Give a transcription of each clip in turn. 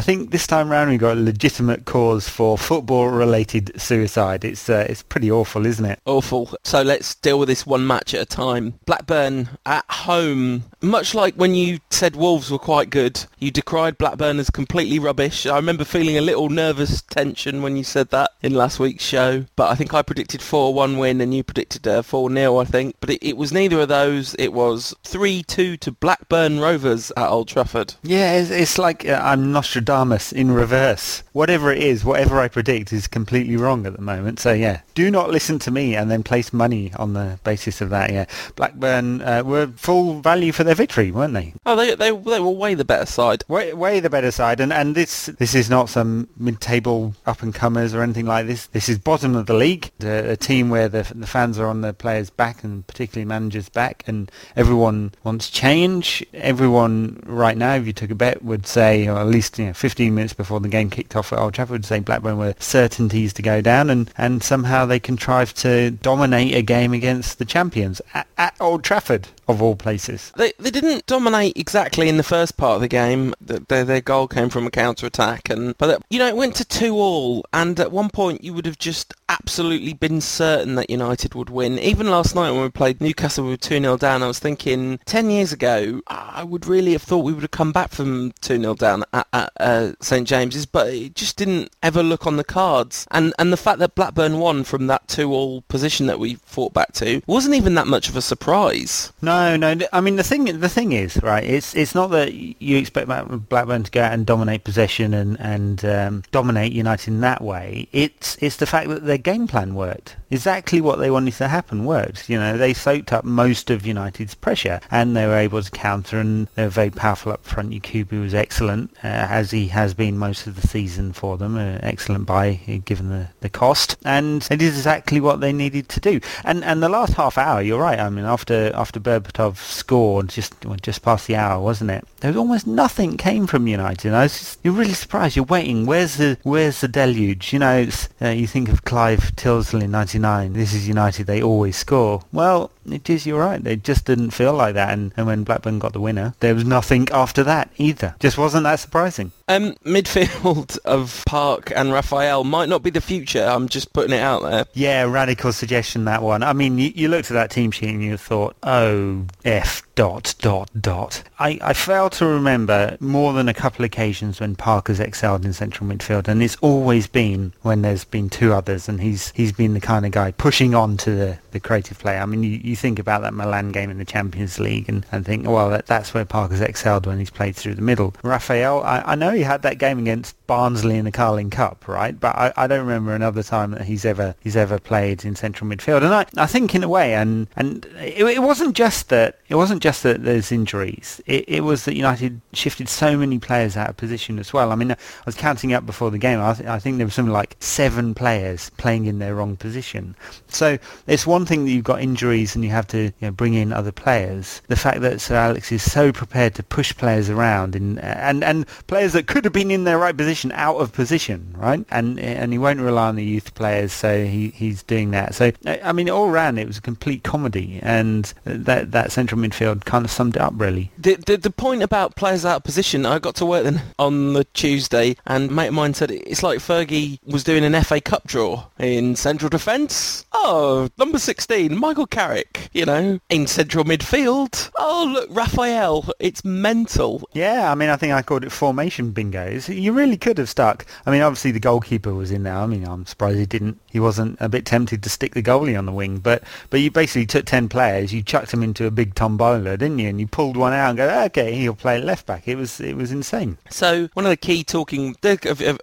I think this time round we've got a legitimate cause for football-related suicide. It's uh, it's pretty awful, isn't it? Awful. So let's deal with this one match at a time. Blackburn at home. Much like when you said Wolves were quite good, you decried Blackburn as completely rubbish. I remember feeling a little nervous tension when you said that in last week's show. But I think I predicted 4-1 win and you predicted uh, 4-0, I think. But it, it was neither of those. It was 3-2 to Blackburn Rovers at Old Trafford. Yeah, it's, it's like uh, I'm Nostradamus in reverse. Whatever it is, whatever I predict is completely wrong at the moment. So yeah, do not listen to me and then place money on the basis of that. Yeah, Blackburn uh, were full value for their victory, weren't they? Oh, they, they, they were way the better side. Way, way the better side, and and this this is not some mid-table up and comers or anything like this. This is bottom of the league, a, a team where the the fans are on the players' back and particularly managers' back, and everyone wants change. Everyone right now, if you took a bet, would say, or at least you know, 15 minutes before the game kicked off at Old Trafford, would say Blackburn were certainties to go down, and and somehow they contrived to dominate a game against the champions at, at Old Trafford of all places. They they didn't dominate exactly in the first part of the game. Their their goal came from a counter attack, and but you know it went to two all. And at one point you would have just absolutely been certain that United would win. Even last night when we played Newcastle, we were two 0 down. I was thinking ten years ago I would really have thought we would have come back from two 0 down at, at uh, St James's, but it just didn't ever look on the cards. And and the fact that Blackburn won from that two all position that we fought back to wasn't even that much of a surprise. No, no. No. I mean, the thing, the thing is, right? It's it's not that you expect Blackburn to go out and dominate possession and and um, dominate United in that way. It's it's the fact that their game plan worked. Exactly what they wanted to happen worked. You know, they soaked up most of United's pressure and they were able to counter. And they were very powerful up front. Yakubu was excellent, uh, as he has been most of the season for them. Uh, excellent buy uh, given the, the cost, and they did exactly what they needed to do. And and the last half hour, you're right. I mean, after after Berbatov scored, just just past the hour, wasn't it? There was almost nothing came from United. I was just, you're really surprised. You're waiting. Where's the where's the deluge? You know, uh, you think of Clive Tyldesley in '99. This is United. They always score. Well, it is. You're right. They just didn't feel like that. And, and when Blackburn got the winner, there was nothing after that either. Just wasn't that surprising. Um, midfield of Park and Rafael might not be the future. I'm just putting it out there. Yeah, radical suggestion that one. I mean, you, you looked at that team sheet and you thought, oh, F dot dot dot. I, I fail to remember more than a couple occasions when Parker's excelled in central midfield, and it's always been when there's been two others, and he's he's been the kind of guy pushing on to the, the creative play. I mean, you, you think about that Milan game in the Champions League and, and think, well, that, that's where Parker's excelled when he's played through the middle. Rafael, I, I know he had that game against Barnsley in the Carling Cup, right? But I, I don't remember another time that he's ever he's ever played in central midfield. And I, I think in a way, and and it, it wasn't just that it wasn't just that there's injuries. It, it was that United shifted so many players out of position as well. I mean, I was counting up before the game. I, th- I think there were something like seven players playing in their wrong position. So it's one thing that you've got injuries and you have to you know, bring in other players. The fact that Sir Alex is so prepared to push players around in, and and players that could have been in their right position out of position, right? And and he won't rely on the youth players, so he, he's doing that. So I mean, all round it was a complete comedy, and that that central midfield kind of summed it up really. The, the, the point about players out of position, I got to work then on the Tuesday, and mate of mine said it's like Fergie was doing an FA Cup draw in central defence. Oh, number 16, Michael Carrick, you know, in central midfield. Oh, look, Rafael. It's mental. Yeah, I mean, I think I called it formation bingos. You really could have stuck. I mean, obviously the goalkeeper was in there. I mean, I'm surprised he didn't. He wasn't a bit tempted to stick the goalie on the wing, but but you basically took 10 players, you chucked them into a big tombola, didn't you? And you pulled one out and go, okay, he'll play left back. It was it was insane. So one of the key talking,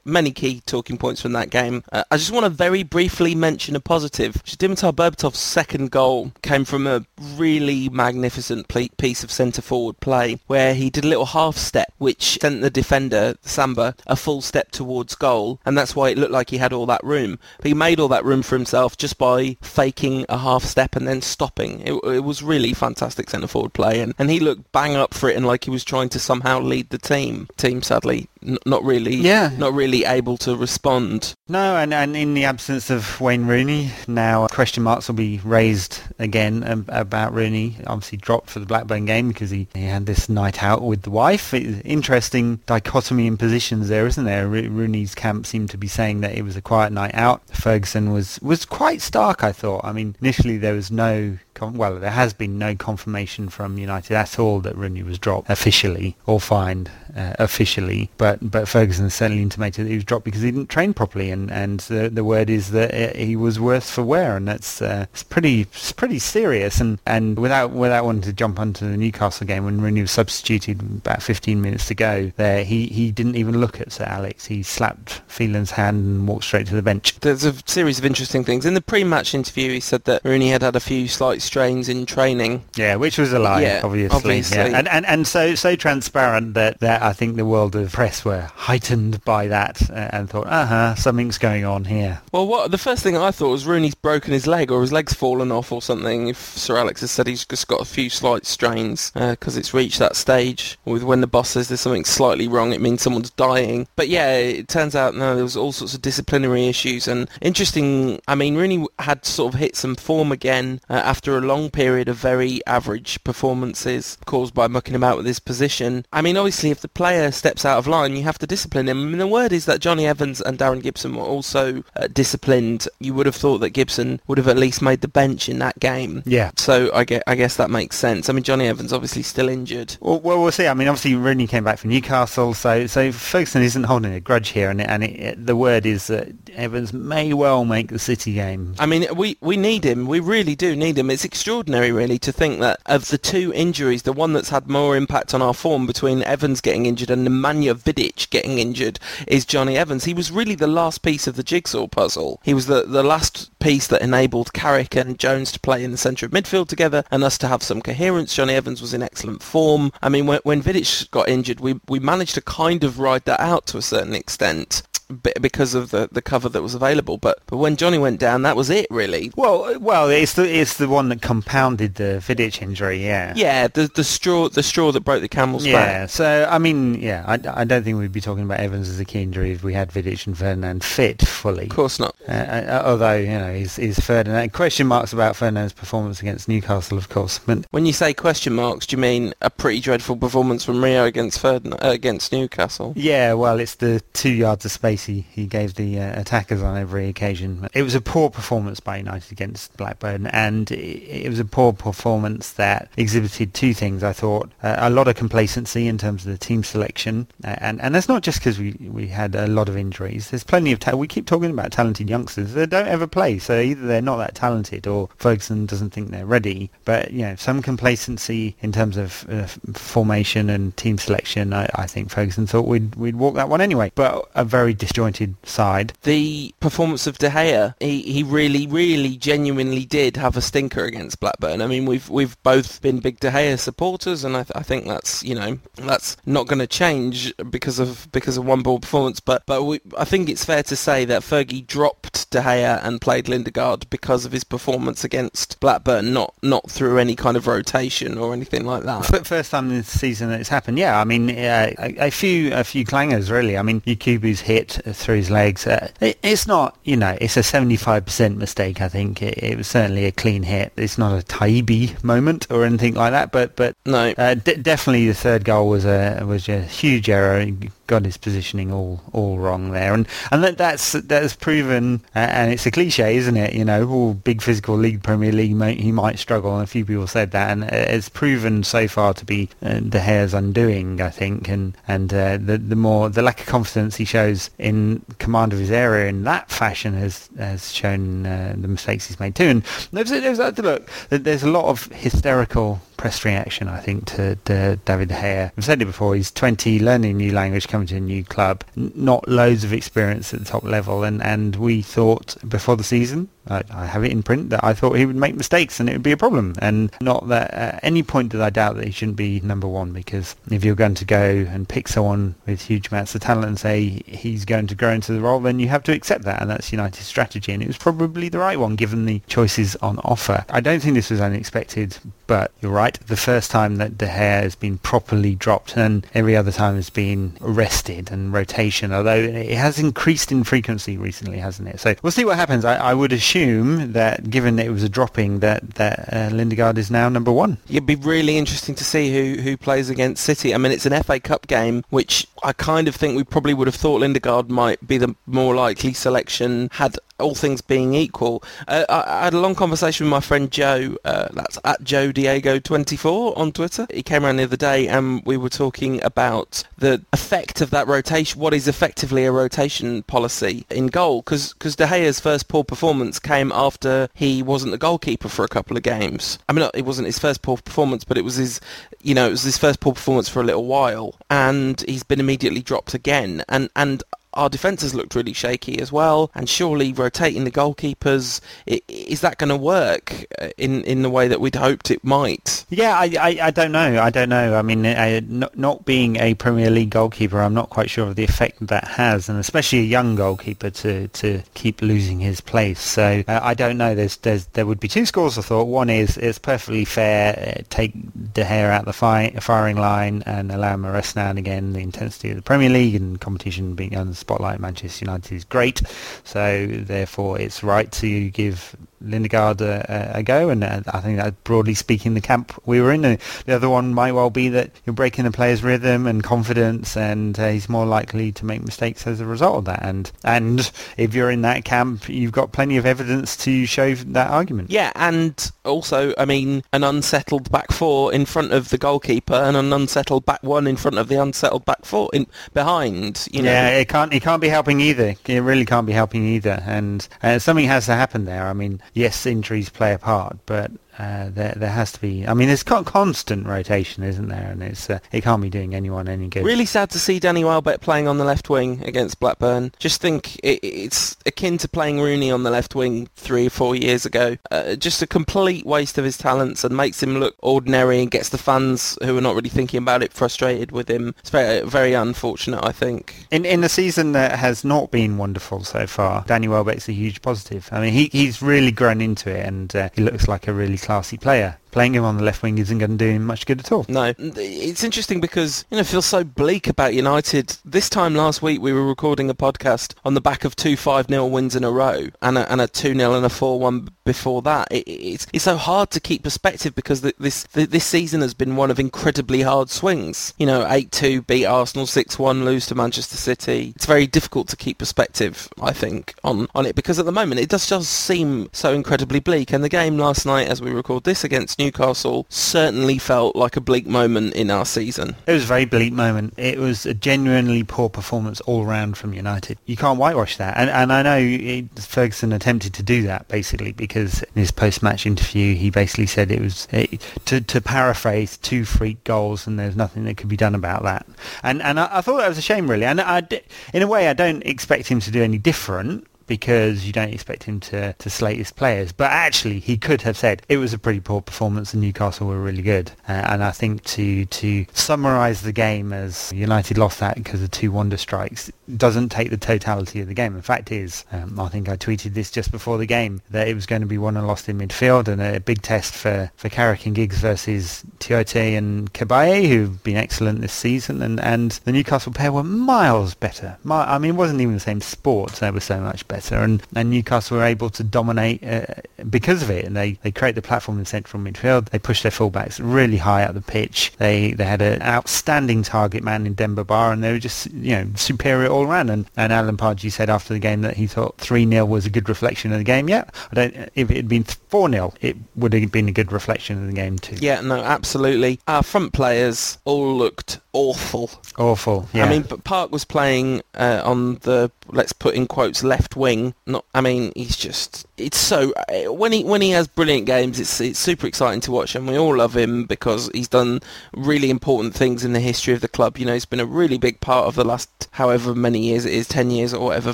many key talking points from that game. Uh, I just want to very briefly mention a positive. Dimitar Berbatov's second goal came from a really magnificent piece of centre forward play where he did a little half step which sent the defender, Samba, a full step towards goal and that's why it looked like he had all that room. But he made all that room for himself just by faking a half step and then stopping. It, it was really fantastic centre forward play and, and he looked bang up for it and like he was trying to somehow lead the team. Team sadly n- not really, Yeah. not really able to respond. No, and, and in the absence of Wayne Rooney, now question marks will be raised again about Rooney. Obviously dropped for the Blackburn game because he, he had this night out with the wife. It, interesting dichotomy in positions there, isn't there? Ro- Rooney's camp seemed to be saying that it was a quiet night out. Ferguson was, was quite stark, I thought. I mean, initially there was no well, there has been no confirmation from United at all that Rooney was dropped officially or fined uh, officially, but but Ferguson certainly intimated that he was dropped because he didn't train properly, and and the, the word is that he was worse for wear, and that's uh, it's pretty it's pretty serious. And and without without wanting to jump onto the Newcastle game when Rooney was substituted about 15 minutes to go, there he he didn't even look at Sir Alex. He slapped Phelan's hand and walked straight to the bench. There's a series of interesting things. In the pre-match interview, he said that Rooney had had a few slight strains in training. Yeah, which was a lie, Yeah, obviously. obviously. Yeah. And, and and so so transparent that, that I think the world of press were heightened by that uh, and thought, uh huh, something's going on here. Well, what the first thing I thought was Rooney's broken his leg or his leg's fallen off or something. If Sir Alex has said he's just got a few slight strains because it's reached that stage with when the boss says there's something slightly wrong, it means someone's dying. But yeah, it turns out no, there was all sorts of disciplinary issues and interesting. I mean, Rooney had sort of hit some form again uh, after a long period of very average performances caused by mucking about with his position. I mean, obviously, if the player steps out of line, you have to discipline him. I mean, the word is that Jonny Evans and Darren Gibson were also uh, disciplined. You would have thought that Gibson would have at least made the bench in that game. Yeah. So I guess, I guess that makes sense. I mean, Jonny Evans obviously still injured. Well, well, we'll see. I mean, obviously, Rooney came back from Newcastle, so so Ferguson isn't holding a grudge here, and it, and it, it- the word is that Evans may well make the City game. I mean, we, we need him. We really do need him. It's extraordinary, really, to think that of the two injuries, the one that's had more impact on our form between Evans getting injured and Nemanja Vidic getting injured is Jonny Evans. He was really the last piece of the jigsaw puzzle. He was the, the last piece that enabled Carrick and Jones to play in the centre of midfield together and us to have some coherence. Jonny Evans was in excellent form. I mean, when, when Vidic got injured, we, we managed to kind of ride that out to a certain extent be- because of the, the cover that was available. But but when Jonny went down, that was it really. Well, well, it's the it's the one that compounded the Vidic injury. Yeah. Yeah, the the straw the straw that broke the camel's back. Yeah, so I mean, yeah, I, I don't think we'd be talking about Evans as a key injury if we had Vidic and Ferdinand fit fully. Of course not. Uh, uh, although you know, he's, he's Ferdinand. Question marks about Ferdinand's performance against Newcastle, of course. But When you say question marks, do you mean a pretty dreadful performance from Rio against Ferdinand, uh, against Newcastle? yeah, well, it's the two yards of space he, he gave the uh, attackers on every occasion. It was a poor performance by United against Blackburn, and it, it was a poor performance that exhibited two things. I thought uh, a lot of complacency in terms of the team selection, uh, and and that's not just because we we had a lot of injuries. There's plenty of ta- we keep talking about talented youngsters. They don't ever play, so either they're not that talented or Ferguson doesn't think they're ready. But you know, some complacency in terms of uh, formation and team selection. I, I think Ferguson thought we'd we'd walk that one anyway. But a very disjointed side. The performance of De Gea, he, he really, really, genuinely did have a stinker against Blackburn. I mean, we've we've both been big De Gea supporters, and I, th- I think that's you know that's not going to change because of because of one ball performance. But but we, I think it's fair to say that Fergie dropped De Gea and played Lindegaard because of his performance against Blackburn, not not through any kind of rotation or anything like that. First time this season that it's happened. Yeah, I mean uh, a, a few a few clangers really. I mean Yakubu's hit through his legs. Uh, it, it's not you know it's a seventy five percent mistake. I think it, it was certainly a clean hit. It's not a Taibi moment or anything like that. But but No, uh, d- definitely the third goal was a was a huge error. He got his positioning all all wrong there, and and that, that's that's proven. Uh, and it's a cliche, isn't it? You know, all big physical league, Premier League, he might struggle, and a few people said that, and uh, it's proven so far to be uh, De Gea's undoing, I think, and and uh, the the more the lack of confidence he shows in command of his area in that fashion has has shown uh, the mistakes he's made too. And there's there's look, there's a lot of hysterical press reaction, I think, to, David De Gea. I've said it before, he's 20, learning a new language, coming to a new club, not loads of experience at the top level, and, and we thought before the season I, I have it in print that I thought he would make mistakes and it would be a problem. And not that at any point did I doubt that he shouldn't be number one because if you're going to go and pick someone with huge amounts of talent and say he's going to grow into the role, then you have to accept that. And that's United's strategy. And it was probably the right one given the choices on offer. I don't think this was unexpected, but you're right. The first time that De Gea has been properly dropped and every other time has been rested and rotation, although it has increased in frequency recently, hasn't it? So we'll see what happens. I, I would assume that given it was a dropping, that, that uh, Lindegaard is now number one. It'd be really interesting to see who, who plays against City. I mean, it's an FA Cup game, which I kind of think we probably would have thought Lindegaard might be the more likely selection had all things being equal. Uh, I, I, had a long conversation with my friend Joe, uh, that's at Joe Diego24 on Twitter. He came around the other day and we were talking about the effect of that rotation, what is effectively a rotation policy in goal, because De Gea's first poor performance came after he wasn't the goalkeeper for a couple of games. I mean, it wasn't his first poor performance, but it was his, you know, it was his first poor performance for a little while, and he's been immediately dropped again. And and our defence has looked really shaky as well, and surely rotating the goalkeepers is that going to work uh, in in the way that we'd hoped it might? Yeah, I, I, I don't know. I don't know. I mean, I, not, not being a Premier League goalkeeper, I'm not quite sure of the effect that has, and especially a young goalkeeper to, to keep losing his place. So uh, I don't know. There's there's there would be two scores. I thought one is it's perfectly fair. Uh, take De Gea out the fi- firing line and allow him a rest now and again. The intensity of the Premier League and competition being spotlight Manchester United is great. So therefore, it's right to give Lindegaard a, a, go, and uh, I think that broadly speaking, the camp we were in. the other one might well be that you're breaking the player's rhythm and confidence, and uh, he's more likely to make mistakes as a result of that. And and if you're in that camp, you've got plenty of evidence to show that argument. Yeah, and also, I mean, an unsettled back four in front of the goalkeeper, and an unsettled back one in front of the unsettled back four in behind. You know. Yeah, it can't it can't be helping either. It really can't be helping either, and uh, something has to happen there. I mean yes, injuries play a part, but uh, there there has to be. I mean, there's constant rotation, isn't there? And it's uh, it can't be doing anyone any good. Really sad to see Danny Welbeck playing on the left wing against Blackburn. Just think it, it's akin to playing Rooney on the left wing three or four years ago. Uh, just a complete waste of his talents and makes him look ordinary and gets the fans who are not really thinking about it frustrated with him. It's very very unfortunate, I think. In in a season that has not been wonderful so far, Danny Welbeck's a huge positive. I mean, he he's really grown into it and uh, he looks like a really classy player playing him on the left wing isn't going to do him much good at all. No, it's interesting because you know feels so bleak about United. This time last week we were recording a podcast on the back of two five 0 wins in a row and a, and a two 0 and a four one before that. It, it's it's so hard to keep perspective because the, this the, this season has been one of incredibly hard swings. You know, eight two beat Arsenal, six one lose to Manchester City. It's very difficult to keep perspective, I think, on on it because at the moment it does just seem so incredibly bleak. And the game last night, as we record this against New Newcastle certainly felt like a bleak moment in our season. It was a very bleak moment. It was a genuinely poor performance all round from United. You can't whitewash that. And, and I know it, Ferguson attempted to do that basically because in his post-match interview he basically said it was, it, to, to paraphrase, two freak goals and there's nothing that could be done about that. And, and I, I thought that was a shame really. And I, in a way I don't expect him to do any different because you don't expect him to, to slate his players. But actually, he could have said it was a pretty poor performance and Newcastle were really good. Uh, and I think to to summarise the game as United lost that because of two wonder strikes doesn't take the totality of the game. In fact, is um, I think I tweeted this just before the game that it was going to be won and lost in midfield and a big test for for Carrick and Giggs versus Tiote and Cabaye, who've been excellent this season, and and the Newcastle pair were miles better. I mean, it wasn't even the same sport; they were so much better better, and, and Newcastle were able to dominate uh, because of it. And they, they create the platform in central midfield. They push their fullbacks really high up the pitch. They they had an outstanding target man in Demba Ba, and they were just you know superior all round. And, and Alan Pardew said after the game that he thought three 0 was a good reflection of the game. Yeah, I don't. If it had been four 0 it would have been a good reflection of the game too. Yeah, no, absolutely. Our front players all looked awful. Awful. Yeah. I mean, but Park was playing uh, on the let's put in quotes left wing. Not. I mean, he's just. It's so uh, when he when he has brilliant games, it's it's super exciting to watch, and we all love him because he's done really important things in the history of the club. You know, he's been a really big part of the last however many years it is, ten years or whatever,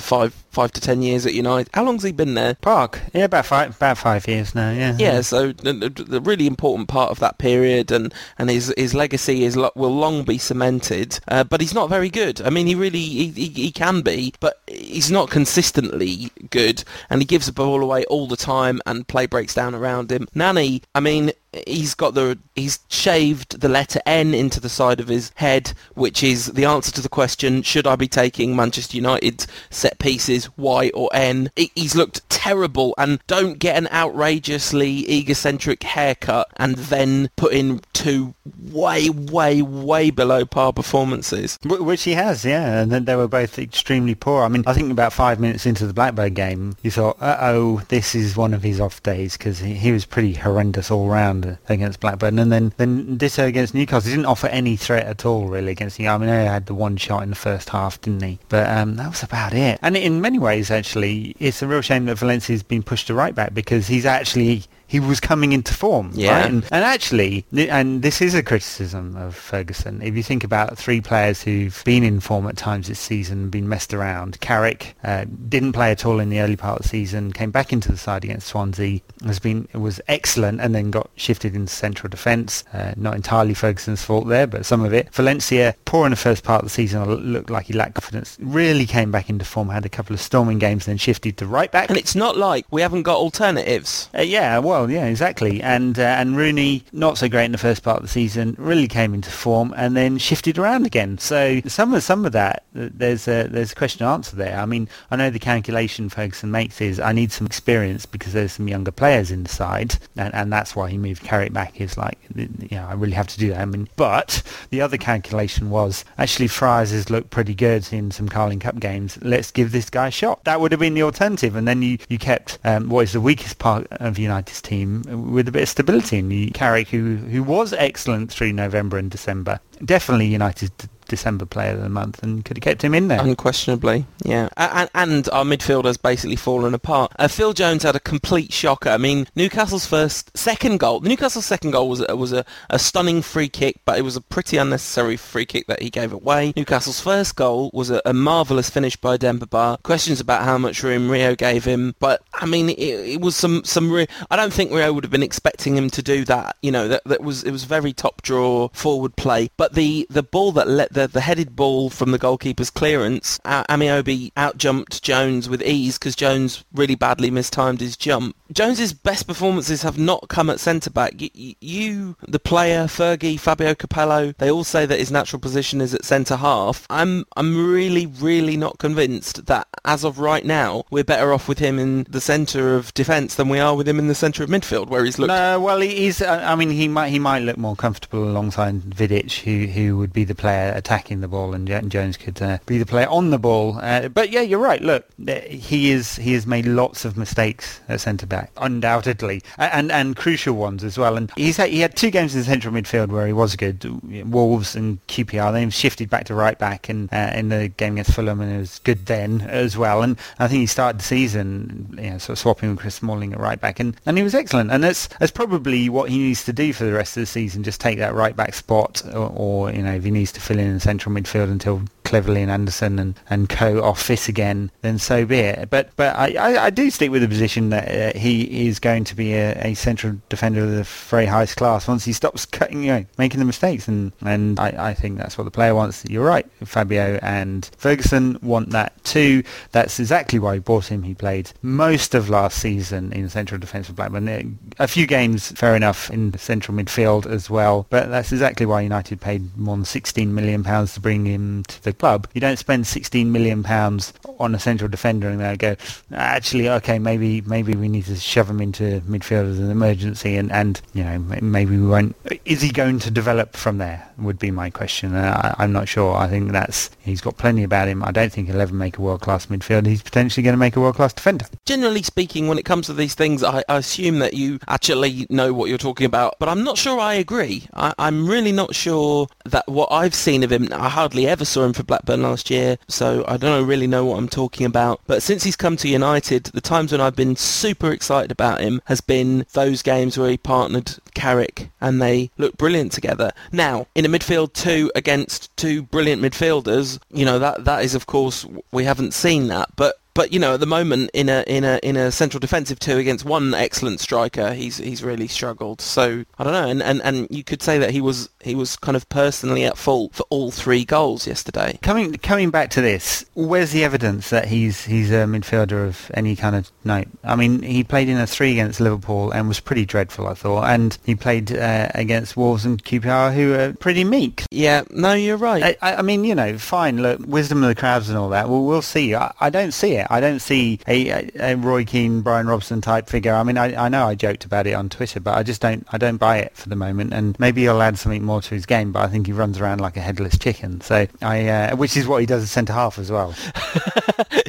five five to ten years at United. How long's he been there? Park. Yeah, about five about five years now. Yeah. Yeah. So the, the, really important part of that period, and and his his legacy is will long be cemented. Uh, but he's not very good. I mean, he really he, he, he can be, but he's not consistently good, and he gives the ball away all the time, and play breaks down around him. Nani, I mean, he's got the he's shaved the letter N into the side of his head, which is the answer to the question: Should I be taking Manchester United set pieces Y or N? He's looked terrible, and don't get an outrageously egocentric haircut and then put in two way, way, way below par performances. Which he has, yeah, and then they were both extremely poor. I mean, I think about five minutes into the Blackburn game, you thought, uh oh, this is one of his off days because he, he was pretty horrendous all round against Blackburn, and then then ditto against Newcastle. He didn't offer any threat at all really against Newcastle. I mean, he had the one shot in the first half, didn't he? But um, that was about it. And in many ways, actually, it's a real shame that Valencia's been pushed to right back because he's actually he was coming into form. Yeah. Right? And, and, actually, and this is a criticism of Ferguson. If you think about three players who've been in form at times this season, been messed around, Carrick uh, didn't play at all in the early part of the season, came back into the side against Swansea, has been was excellent, and then got shifted into central defence. Uh, not entirely Ferguson's fault there, but some of it. Valencia, poor in the first part of the season, looked like he lacked confidence. Really came back into form, had a couple of storming games, then shifted to right back. And it's not like we haven't got alternatives. Uh, yeah, well, well, yeah, exactly. And uh, and Rooney, not so great in the first part of the season, really came into form and then shifted around again. So some of some of that, there's a there's a question and answer there. I mean, I know the calculation Ferguson makes is I need some experience because there's some younger players in the side, and, and that's why he moved Carrick back. Is like, you know, I really have to do that. I mean, but the other calculation was actually Fryers has looked pretty good in some Carling Cup games. Let's give this guy a shot. That would have been the alternative, and then you you kept um, what is the weakest part of United's team with a bit of stability. in Carrick, who who was excellent through November and December, definitely United's December player of the month and could have kept him in there. Unquestionably, yeah. And, and our midfield has basically fallen apart. Uh, Phil Jones had a complete shocker. I mean, Newcastle's first, second goal, Newcastle's second goal was, was a, a stunning free kick, but it was a pretty unnecessary free kick that he gave away. Newcastle's first goal was a, a marvellous finish by Demba Ba. Questions about how much room Rio gave him, but I mean, it, it was some, some re- I don't think Rio would have been expecting him to do that. You know, that, that was, it was very top draw forward play, but the, the ball that let the, the headed ball from the goalkeeper's clearance, uh, Ameobi outjumped Jones with ease because Jones really badly mistimed his jump. Jones's best performances have not come at centre back. You, you, the player, Fergie, Fabio Capello, they all say that his natural position is at centre half. I'm I'm really really not convinced that as of right now we're better off with him in the centre of defence than we are with him in the centre of midfield where he's looked. No, well he's. I mean he might he might look more comfortable alongside Vidic, who who would be the player attacking the ball, and Jones could uh, be the player on the ball. Uh, but yeah, you're right. Look, he is he has made lots of mistakes at centre back, undoubtedly, and and crucial ones as well. And he's had, he had two games in the central midfield where he was good, Wolves and QPR. Then he shifted back to right back, and uh, in the game against Fulham, and it was good then as well. And I think he started the season, you know, sort of swapping with Chris Smalling at right back, and, and he was excellent. And that's that's probably what he needs to do for the rest of the season. Just take that right back spot, or, or you know, if he needs to fill in in central midfield until Cleverley and Anderson and, and co off fit again, then so be it. But but I, I, I do stick with the position that uh, he is going to be a, a, central defender of the very highest class once he stops cutting, you know, making the mistakes. And and I, I think that's what the player wants. You're right. Fabio and Ferguson want that too. That's exactly why he bought him. He played most of last season in central defence for Blackburn. A few games, fair enough, in central midfield as well. But that's exactly why United paid more than 16 million pounds to bring him to the club. You don't spend 16 million pounds on a central defender and then go, actually, okay, maybe maybe we need to shove him into midfield as an emergency, and and you know maybe we won't. Is he going to develop from there? Would be my question. Uh, I, I'm not sure. I think that's he's got plenty about him. I don't think he'll ever make a world class midfield. He's potentially going to make a world class defender. Generally speaking, when it comes to these things, I, I, assume that you actually know what you're talking about, but I'm not sure I agree. I, I'm really not sure that what I've seen of him, I hardly ever saw him for Blackburn last year, so I don't really know what I'm talking about. But since he's come to United, the times when I've been super excited about him has been those games where he partnered Carrick and they looked brilliant together. Now, in a midfield two against two brilliant midfielders, you know, that, that is of course, we haven't seen that, but but you know, at the moment, in a in a in a central defensive two against one excellent striker, he's he's really struggled. So I don't know, and, and, and you could say that he was he was kind of personally at fault for all three goals yesterday. Coming coming back to this, where's the evidence that he's he's a midfielder of any kind of note? I mean, he played in a three against Liverpool and was pretty dreadful, I thought, and he played uh, against Wolves and QPR, who are pretty meek. Yeah, no, you're right. I, I, mean, you know, fine. Look, wisdom of the crowds and all that. Well, we'll see. I, I don't see it. I don't see a, a, a, Roy Keane, Brian Robson type figure. I mean, I, I know I joked about it on Twitter, but I just don't I don't buy it for the moment. And maybe he'll add something more to his game, but I think he runs around like a headless chicken. So I, uh, which is what he does as centre half as well.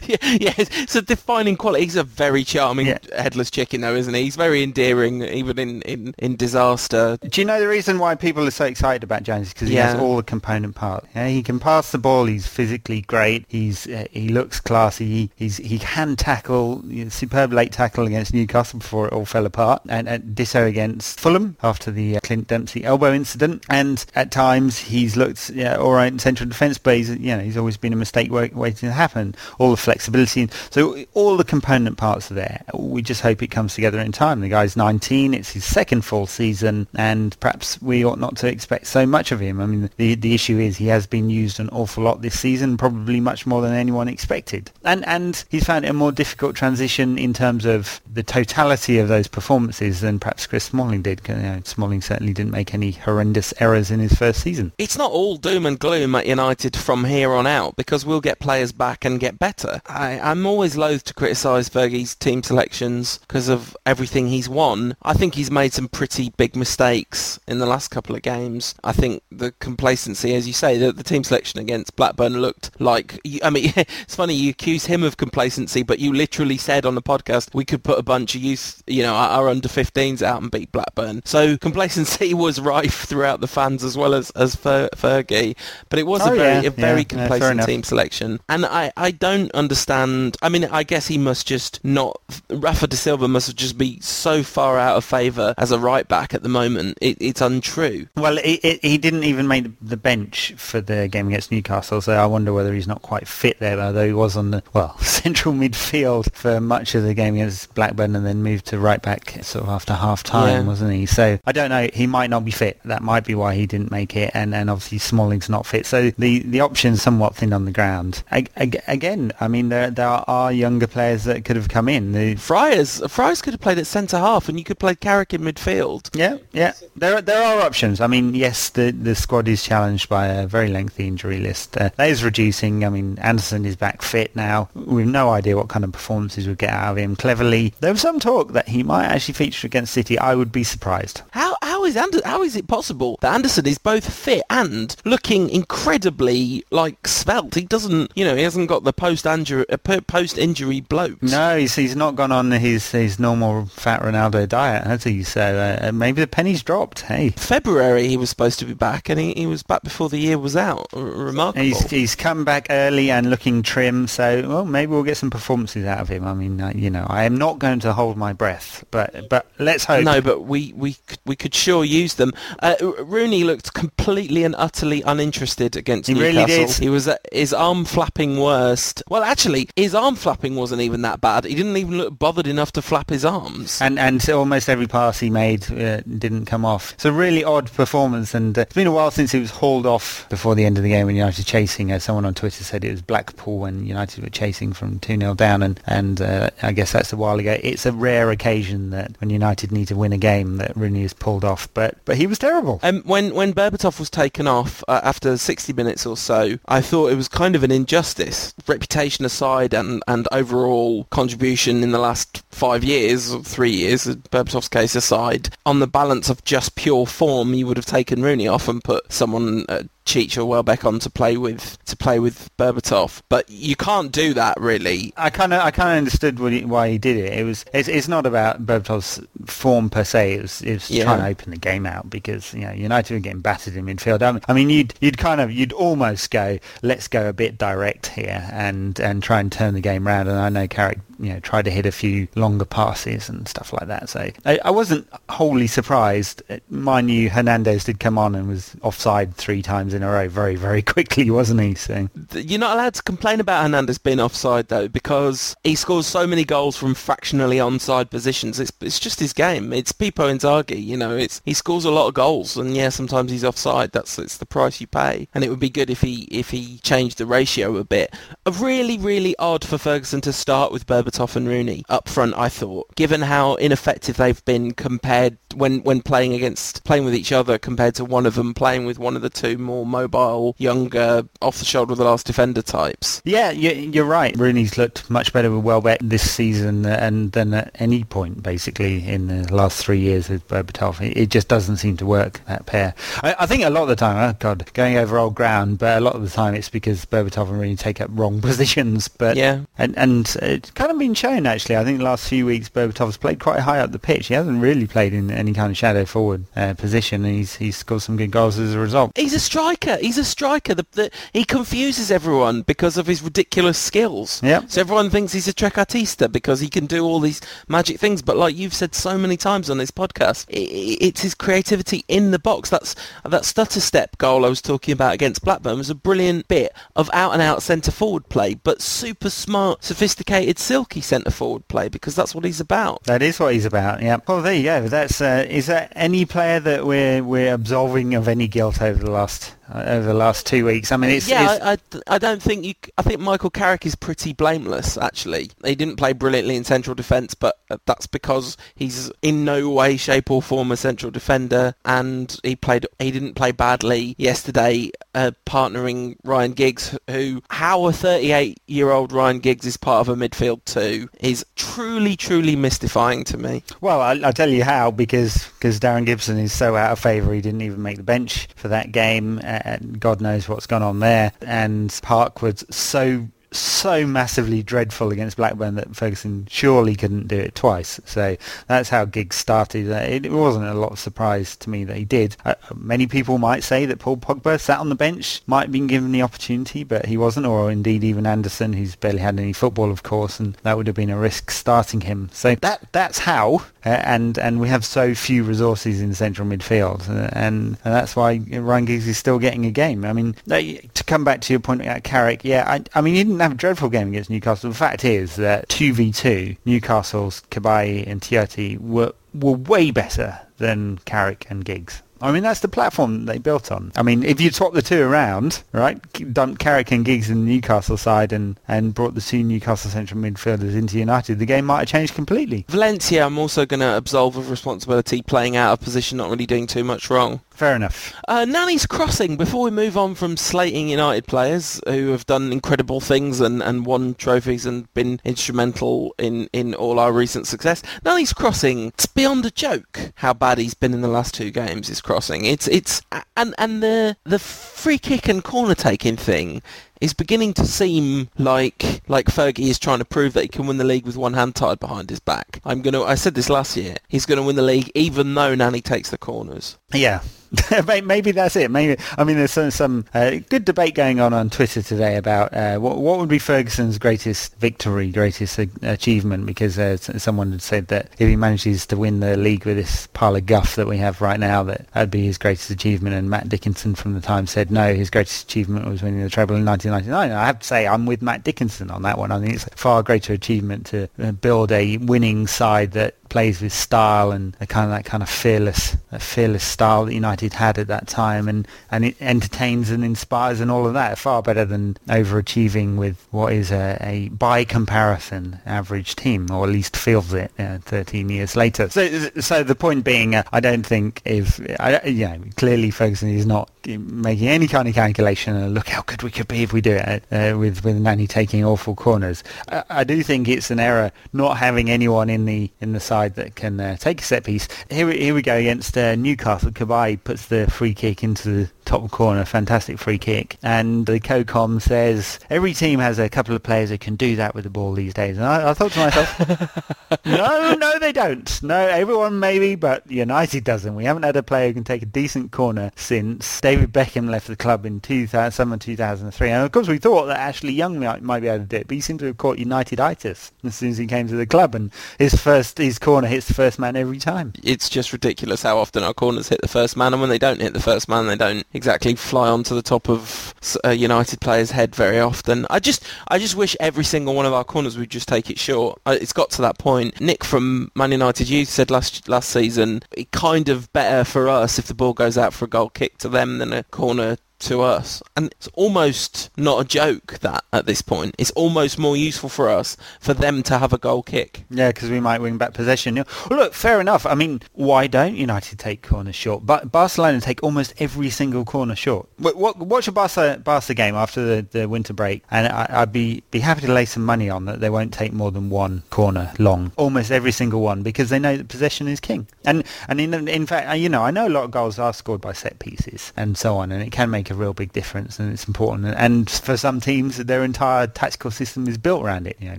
yeah, yeah, it's a defining quality. He's a very charming yeah. headless chicken, though, isn't he? He's very endearing, even in, in, in disaster. Do you know the reason why people are so excited about Jones? Because he yeah. has all the component parts. Yeah, he can pass the ball. He's physically great. He's uh, he looks classy. He, he's he can tackle. You know, superb late tackle against Newcastle before it all fell apart, and, and ditto against Fulham after the uh, Clint Dempsey elbow incident. And at times he's looked yeah, all right in central defence, but he's you know he's always been a mistake waiting to happen. All the flexibility, so all the component parts are there. We just hope it comes together in time. The guy's 19; it's his second full season, and perhaps we ought not to expect so much of him. I mean, the the issue is he has been used an awful lot this season, probably much more than anyone expected, and and he's found it a more difficult transition in terms of the totality of those performances than perhaps Chris Smalling did. You know, Smalling certainly didn't make any horrendous errors in his first season. It's not all doom and gloom at United from here on out because we'll get players back and get better. I, I'm always loath to criticise Fergie's team selections because of everything he's won. I think he's made some pretty big mistakes in the last couple of games. I think the complacency, as you say, the, the team selection against Blackburn looked like. I mean, it's funny you accuse him of complacency, but you literally said on the podcast we could put a bunch of youth, you know, our under 15s out and beat Blackburn. So complacency was rife throughout the fans as well as as Fer- Fergie, but it was oh, a very yeah, a very yeah, complacent team selection, and I I don't understand. I mean, I guess he must just not. Rafa da Silva must just be so far out of favour as a right back at the moment. It, it's untrue. Well, it, it, he didn't even make the bench for the game against Newcastle, so I wonder whether he's not quite fit there. Although he was on the well central midfield for much of the game against Blackburn, and then moved to right back sort of after half time, yeah. wasn't he? So I don't know. He might not be fit. That might be why he didn't make it, and, and obviously Smalling's not fit. So the the option's somewhat thin on the ground. I, I, again, I mean there there are younger players that could have come in. The Fryers Fryers could have played at centre half, and you could play Carrick in midfield. Yeah, yeah. There there are options. I mean, yes, the the squad is challenged by a very lengthy injury list. Uh, that is reducing. I mean, Anderson is back fit now. We've no idea what kind of performances we'd get out of him. Cleverley, there was some talk that he might actually feature against City. I would be surprised. How how is Ander- how is it possible that Anderson is both fit and looking incredibly like svelte? He doesn't, you know, he hasn't got the post injury uh, post injury bloat. No, he's he's not gone on his his normal fat Ronaldo diet, has he? So uh, maybe the penny's dropped. Hey, February he was supposed to be back, and he, he was back before the year was out. R- remarkable. He's he's come back early and looking trim. So well, maybe we'll get some performances out of him. I mean, uh, you know, I am not going to hold my breath, but but let's hope. No, but we we we could sure use them. Uh, Rooney looked completely and utterly uninterested against he Newcastle. Really did. He was his arm flapping worst. Well, actually, his arm flapping wasn't even that bad. He didn't even look bothered enough to flap his arms. And and almost every pass he made uh, didn't come off. It's a really odd performance, and uh, it's been a while since he was hauled off before the end of the game when United were chasing. As someone on Twitter said, it was Blackpool when United were chasing from two 0 down, and and uh, I guess that's a while ago. It's a rare occasion that when United need to win a game that Rooney is pulled off but but he was terrible. Um, when when Berbatov was taken off uh, after 60 minutes or so, I thought it was kind of an injustice, reputation aside, and and overall contribution in the last five years, or three years, Berbatov's case aside, on the balance of just pure form, you would have taken Rooney off and put someone uh, Cheech or Welbeck on to play with to play with Berbatov, but you can't do that really. I kind of I kind of understood he, why he did it. It was it's, it's not about Berbatov's form per se. It was, it was yeah. trying to open the game out because you know United were getting battered in midfield. I mean, I mean you'd you'd kind of you'd almost go let's go a bit direct here and and try and turn the game around. And I know Carrick you know tried to hit a few longer passes and stuff like that. So I, I wasn't wholly surprised. Uh, mind you, Hernandez did come on and was offside three times in a row very, very quickly, wasn't he? So You're not allowed to complain about Hernandez being offside, though, because he scores so many goals from fractionally onside positions. It's, it's just his game. It's Pippo Inzaghi, you know. It's He scores a lot of goals, and yeah, sometimes he's offside. That's it's the price you pay. And it would be good if he if he changed the ratio a bit. A really, really odd for Ferguson to start with Berbatov and Rooney up front, I thought, given how ineffective they've been compared when, when playing against playing with each other compared to one of them playing with one of the two more mobile, younger, off the shoulder of the last defender types. Yeah, you're right. Rooney's looked much better with Welbeck this season and than at any point basically in the last three years with Berbatov. It just doesn't seem to work that pair. I, I think a lot of the time, oh God, going over old ground, but a lot of the time it's because Berbatov and Rooney take up wrong positions. But yeah, and and it's kind of been shown actually. I think the last few weeks Berbatov's played quite high up the pitch. He hasn't really played in any kind of shadow forward uh, position, and he's he's scored some good goals as a result. He's a striker. He's a striker. The, the, he confuses everyone because of his ridiculous skills. Yeah. So everyone thinks he's a trequartista because he can do all these magic things. But like you've said so many times on this podcast, it, it's his creativity in the box. That's that stutter step goal I was talking about against Blackburn was a brilliant bit of out and out centre forward play, but super smart, sophisticated, centre forward play because that's what he's about. That is what he's about. Yeah. Well, there you go. That's uh, is there any player that we're we're absolving of any guilt over the last over the last two weeks. I mean, it's yeah. It's... I, I, I don't think you. I think Michael Carrick is pretty blameless. Actually, he didn't play brilliantly in central defence, but uh, that's because he's in no way, shape, or form a central defender, and he played. He didn't play badly yesterday, uh, partnering Ryan Giggs, who how a 38-year-old Ryan Giggs is part of a midfield too is truly, truly mystifying to me. Well, I, will tell you how because because Darren Gibson is so out of favour, he didn't even make the bench for that game and God knows what's gone on there. And Parkwood's so so massively dreadful against Blackburn that Ferguson surely couldn't do it twice. So that's how Giggs started. Uh, it wasn't a lot of surprise to me that he did. Uh, many people might say that Paul Pogba sat on the bench, might have been given the opportunity, but he wasn't, or indeed even Anderson, who's barely had any football, of course, and that would have been a risk starting him. So that that's how, uh, and and we have so few resources in central midfield, uh, and, and that's why Ryan Giggs is still getting a game. I mean, to come back to your point about Carrick, yeah, I, I mean, he didn't have a dreadful game against Newcastle. The fact is that 2v2, Newcastle's Cabaye and Tioté were, were way better than Carrick and Giggs. I mean, that's the platform they built on. I mean, if you swap the two around, right, dumped Carrick and Giggs in the Newcastle side and, and brought the two Newcastle central midfielders into United, the game might have changed completely. Valencia, I'm also going to absolve of responsibility playing out of position, not really doing too much wrong. Fair enough. Uh, Nani's crossing. Before we move on from slating United players who have done incredible things and, and won trophies and been instrumental in, in all our recent success, Nani's crossing. It's beyond a joke how bad he's been in the last two games. His crossing. It's it's and and the the free kick and corner taking thing is beginning to seem like like Fergie is trying to prove that he can win the league with one hand tied behind his back. I'm gonna. I said this last year. He's going to win the league even though Nani takes the corners. Yeah, maybe that's it. Maybe I mean, there's some, some uh, good debate going on on Twitter today about uh, what what would be Ferguson's greatest victory, greatest achievement. Because uh, someone had said that if he manages to win the league with this pile of guff that we have right now, that that'd be his greatest achievement. And Matt Dickinson from the Times said no, his greatest achievement was winning the treble in 1999. I have to say I'm with Matt Dickinson on that one. I think it's a far greater achievement to uh, build a winning side that plays with style and a kind of that kind of fearless, fearless style that United had at that time, and and it entertains and inspires and all of that. Far better than overachieving with what is a, a by comparison average team, or at least feels it uh, 13 years later. So, so the point being, uh, I don't think if I, you know, clearly Ferguson is not making any kind of calculation and look how good we could be if we do it uh, with with Nani taking awful corners. I, I, do think it's an error not having anyone in the in the side that can uh, take a set piece. Here, here we go against uh, Newcastle. Cabaye puts the free kick into the top corner, fantastic free kick. And the COCOM says every team has a couple of players who can do that with the ball these days. And I, I thought to myself, no, no, they don't. No, everyone maybe, but United doesn't. We haven't had a player who can take a decent corner since David Beckham left the club in 2000, summer 2003. And of course, we thought that Ashley Young might, might be able to do it, but he seemed to have caught United-itis as soon as he came to the club. And his first, his corner hits the first man every time. It's just ridiculous how often our corners hit the first man, and when they don't hit the first man, they don't exactly fly onto the top of a United player's head very often. I just, I just wish every single one of our corners would just take it short. It's got to that point. Nick from Man United Youth said last last season, it kind of better for us if the ball goes out for a goal kick to them than a corner to us. And it's almost not a joke that at this point. It's almost more useful for us for them to have a goal kick. Yeah, because we might win back possession. Well, look, fair enough. I mean, why don't United take corners short? But Barcelona take almost every single corner short. Watch a Barca, Barca game after the, the winter break, and I, would be, be happy to lay some money on that they won't take more than one corner long. Almost every single one, because they know that possession is king. And and in, in fact, you know, I know a lot of goals are scored by set pieces and so on, and it can make a real big difference, and it's important. And for some teams, their entire tactical system is built around it. You know,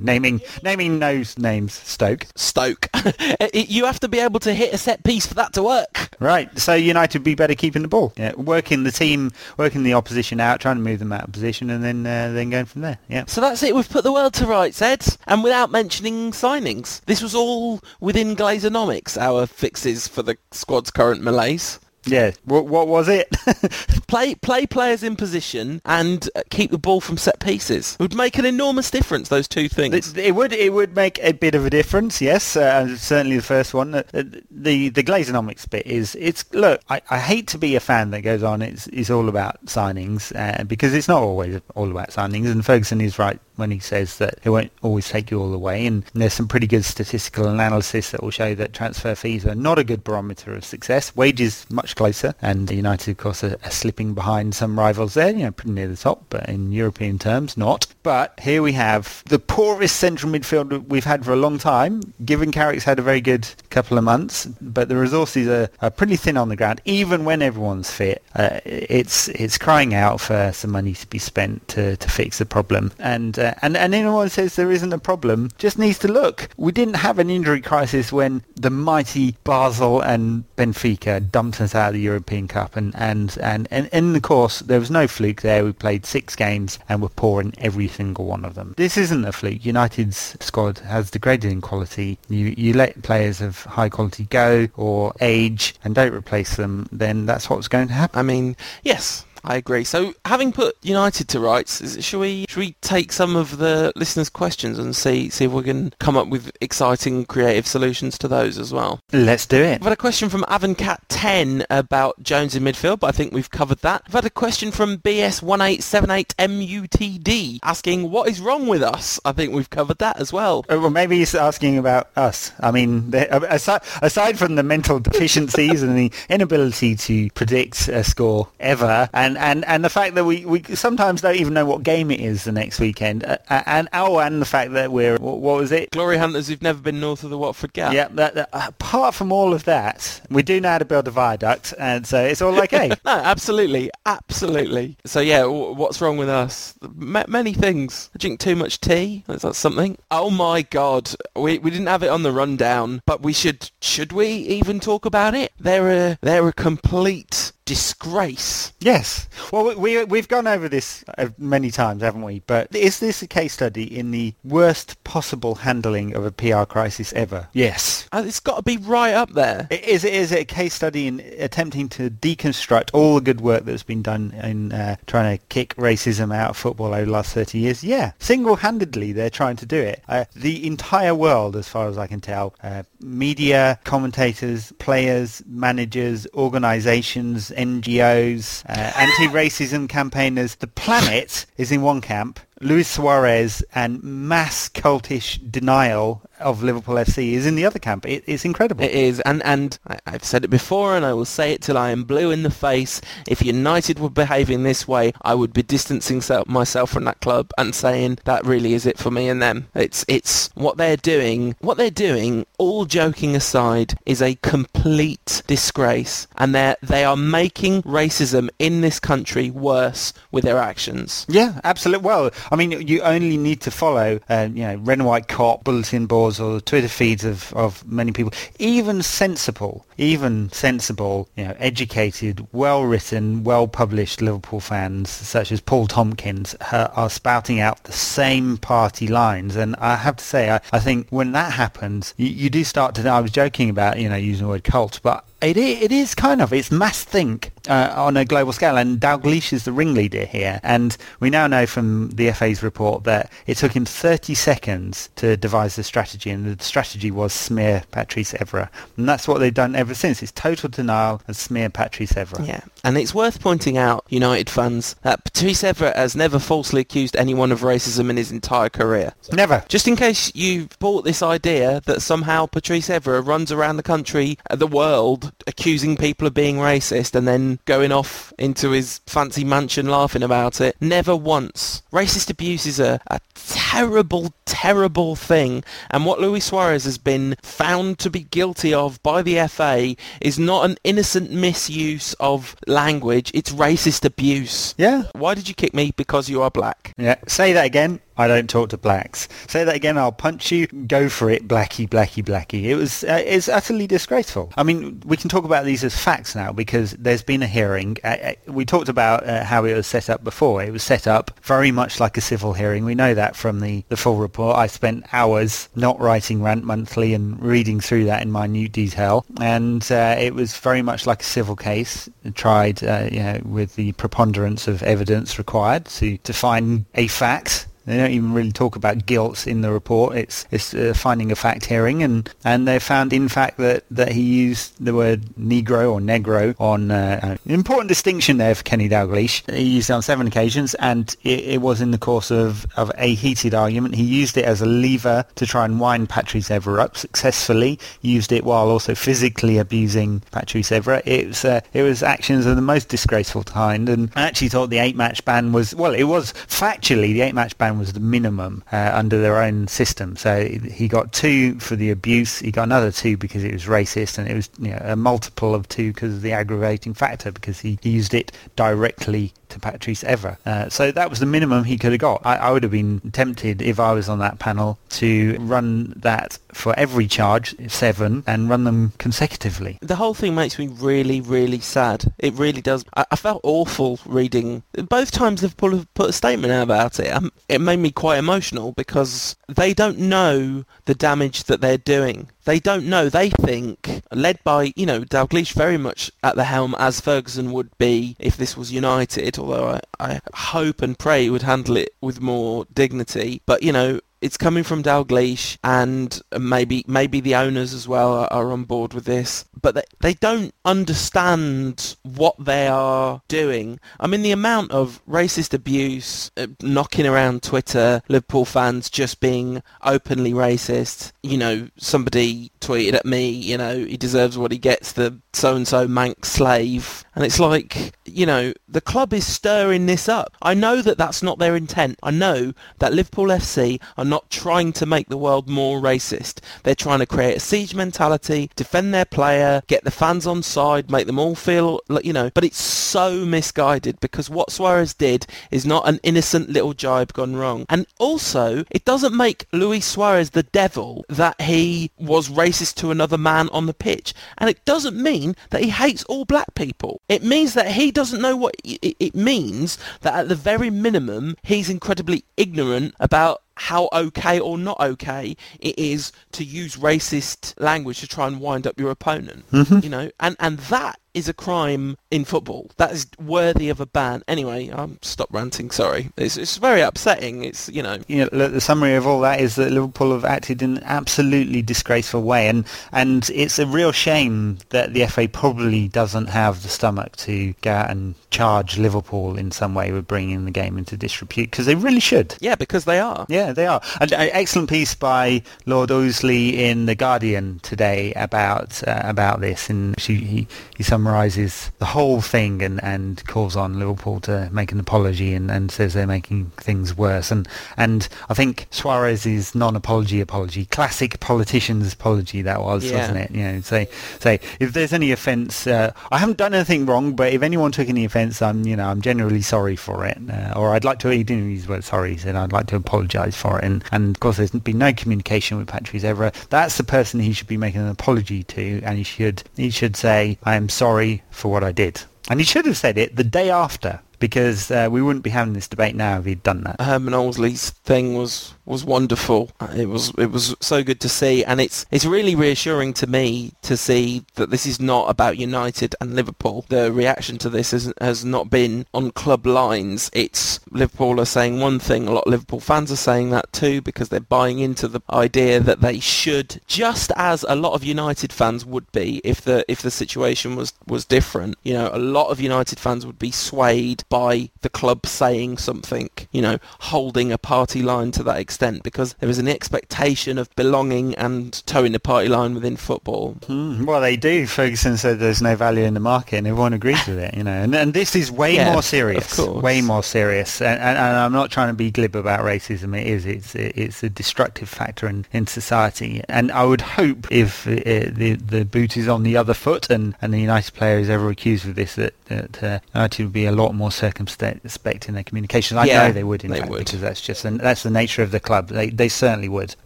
naming naming those names, Stoke. Stoke. you have to be able to hit a set piece for that to work. Right. So United be better keeping the ball, yeah, working the team, working the opposition out, trying to move them out of position, and then uh, then going from there. Yeah. So that's it. We've put the world to rights, Ed, and without mentioning signings. This was all within Glazonomics, our fixes for the squad's current malaise. Yeah. What, what was it? play play players in position and uh, keep the ball from set pieces. It would make an enormous difference. Those two things. It, it would it would make a bit of a difference. Yes, uh, certainly the first one. Uh, the the Glazonomics bit is it's look. I, I hate to be a fan that goes on. It's it's all about signings uh, because it's not always all about signings. And Ferguson is right when he says that it won't always take you all the way. And there's some pretty good statistical analysis that will show that transfer fees are not a good barometer of success. Wages much closer, and the United, of course, are, are slipping behind some rivals there. You know, pretty near the top, but in European terms, not. But here we have the poorest central midfield we've had for a long time. Given Carrick's had a very good couple of months, but the resources are, are pretty thin on the ground. Even when everyone's fit, uh, it's it's crying out for some money to be spent to, to fix the problem. And uh. And, and anyone says there isn't a problem just needs to look. We didn't have an injury crisis when the mighty Basel and Benfica dumped us out the European Cup. And, and, and, and in the course, there was no fluke there. We played six games and we're poor in every single one of them. This isn't a fluke. United's squad has degraded in quality. You, you let players of high quality go or age and don't replace them, then that's what's going to happen. I mean, yes, I agree. So, having put United to rights, is, should we should we take some of the listeners' questions and see see if we can come up with exciting, creative solutions to those as well? Let's do it. I've had a question from Avancat10 about Jones in midfield, but I think we've covered that. I've had a question from BS1878MUTD asking what is wrong with us. I think we've covered that as well. Uh, well, maybe he's asking about us. I mean, aside, aside from the mental deficiencies and the inability to predict a score ever, and and, and, the fact that we, we sometimes don't even know what game it is the next weekend, uh, uh and oh, and the fact that we're what, what, was it? Glory hunters who've never been north of the Watford Gap. Yeah, that, that, apart from all of that, we do know how to build a viaduct, and so it's all okay. no, absolutely, absolutely. So yeah, what's wrong with us? M- many things. I drink too much tea. Is that something? Oh my god, we we didn't have it on the rundown, but we should should we even talk about it? They're a they're a complete disgrace. Yes. Well, we, we've gone over this uh, many times, haven't we? But is this a case study in the worst possible handling of a PR crisis ever? Yes. It's got to be right up there. It is, it is a case study in attempting to deconstruct all the good work that's been done in uh, trying to kick racism out of football over the last 30 years. Yeah, single-handedly they're trying to do it. Uh, the entire world, as far as I can tell, uh, media, commentators, players, managers, organisations, NGOs, uh, anti-racism campaigners, the planet is in one camp. Luis Suarez and mass cultish denial of Liverpool FC is in the other camp. It, it's incredible. It is, and and I- I've said it before, and I will say it till I am blue in the face. If United were behaving this way, I would be distancing myself from that club and saying that really is it for me and them. It's it's what they're doing. What they're doing, all joking aside, is a complete disgrace, and they they are making racism in this country worse with their actions. Yeah, absolutely. Well, I mean, you only need to follow, uh, you know, red and white Kop bulletin boards or the Twitter feeds of, of many people. Even sensible, even sensible, you know, educated, well-written, well-published Liverpool fans such as Paul Tomkins uh, are spouting out the same party lines. And I have to say, I, I think when that happens, you, you do start to. I was joking about, you know, using the word cult, but it it is kind of it's mass think uh, on a global scale, and Dalglish is the ringleader here. And we now know from the FA's report that it took him 30 seconds to devise the strategy, and the strategy was smear Patrice Evra, and that's what they've done ever since. It's total denial and smear Patrice Evra. Yeah, and it's worth pointing out, United fans, that Patrice Evra has never falsely accused anyone of racism in his entire career. Never. Just in case you've bought this idea that somehow Patrice Evra runs around the country, uh, the world, accusing people of being racist and then going off into his fancy mansion laughing about it, never once. Racist abuse is a, a terrible, terrible thing, and what Luis Suarez has been found to be guilty of by the FA is not an innocent misuse of language, it's racist abuse. Yeah. Why did you kick me? Because you are black. Yeah. Say that again. I don't talk to blacks. Say that again. I'll punch you. Go for it, blackie, blackie, blackie. It was. Uh, it's utterly disgraceful. I mean, we can talk about these as facts now because there's been a hearing. Uh, uh, we talked about uh, how it was set up before. It was set up very much like a civil hearing. We know that from the the full report. I spent hours not writing Rant Monthly and reading through that in minute detail, and uh, it was very much like a civil case tried, uh, you know, with the preponderance of evidence required to to find a fact. They don't even really talk about guilt in the report. It's it's finding a fact hearing, and, and they found in fact that, that he used the word negro or negro on uh, an important distinction there for Kenny Dalglish. He used it on seven occasions, and it, it was in the course of, of a heated argument. He used it as a lever to try and wind Patrice Evra up successfully. Used it while also physically abusing Patrice Evra. It was uh, it was actions of the most disgraceful kind, and I actually thought the eight match ban was well, it was factually the eight match ban was the minimum uh, under their own system. So he got two for the abuse. He got another two because it was racist, and it was you know, a multiple of two because of the aggravating factor because he, he used it directly to Patrice Evra. Uh, so that was the minimum he could have got. I, I would have been tempted if I was on that panel to run that for every charge, seven, and run them consecutively. The whole thing makes me really, really sad. It really does. I, I felt awful reading. Both times Liverpool have put a statement out about it. Um, it made me quite emotional because they don't know the damage that they're doing. They don't know. They think, led by, you know, Dalglish very much at the helm as Ferguson would be if this was United, although I, I hope and pray he would handle it with more dignity. But, you know, it's coming from Dalglish and maybe maybe the owners as well are, are on board with this but they, they don't understand what they are doing. I mean the amount of racist abuse uh, knocking around Twitter Liverpool fans just being openly racist. You know somebody tweeted at me you know he deserves what he gets the so-and-so Manc slave. And it's like you know the club is stirring this up. I know that that's not their intent. I know that Liverpool FC are not trying to make the world more racist. They're trying to create a siege mentality, defend their player, get the fans on side, make them all feel, you know, but it's so misguided because what Suarez did is not an innocent little jibe gone wrong. And also, it doesn't make Luis Suarez the devil that he was racist to another man on the pitch. And it doesn't mean that he hates all black people. It means that he doesn't know what it, it means that at the very minimum, he's incredibly ignorant about how okay or not okay it is to use racist language to try and wind up your opponent. Mhm. You know, and and that is a crime in football. That is worthy of a ban. Anyway, I'm stop ranting. Sorry, it's it's very upsetting. It's you know, you know, look, the summary of all that is that Liverpool have acted in an absolutely disgraceful way, and and it's a real shame that the FA probably doesn't have the stomach to go out and charge Liverpool in some way with bringing the game into disrepute because they really should. yeah, because they are. Yeah, they are. An an excellent piece by Lord Ouseley in the Guardian today about uh, about this, and she, he he summarises the whole thing and, and calls on Liverpool to make an apology and, and says they're making things worse. And and I think Suarez's non-apology apology, classic politician's apology that was, Yeah. wasn't it? You know, say say if there's any offence, uh, I haven't done anything wrong, but if anyone took any offence, I'm you know I'm generally sorry for it, uh, or I'd like to. He didn't use the word sorry. He said I'd like to apologise for it, and and of course there's been no communication with Patrice Evra. That's the person he should be making an apology to, and he should he should say I am sorry for what I did, and he should have said it the day after. Because uh, we wouldn't be having this debate now if he'd done that. Herman Ouseley's thing was was wonderful. Uh, It was it was so good to see, and it's it's really reassuring to me to see that this is not about United and Liverpool. The reaction to this has has not been on club lines. It's Liverpool are saying one thing. A lot of Liverpool fans are saying that too because they're buying into the idea that they should, just as a lot of United fans would be if the if the situation was was different. You know, a lot of United fans would be swayed by the club saying something. You know, holding a party line to that extent because there is an expectation of belonging and toeing the party line within football. Hmm, well, they do. Ferguson said there's no value in the market, and everyone agrees with it. You know, and, and this is way Yeah, more of serious. course. Way more serious. And, and, and I'm not trying to be glib about racism. It is. It's it's a destructive factor in, in society. And I would hope if uh, the the boot is on the other foot, and, and the United player is ever accused of this, that, that uh, United would be a lot more circumspect in their communications. I Yeah, know they would, in they fact, would. because that's just and that's the nature of the club. They they certainly would.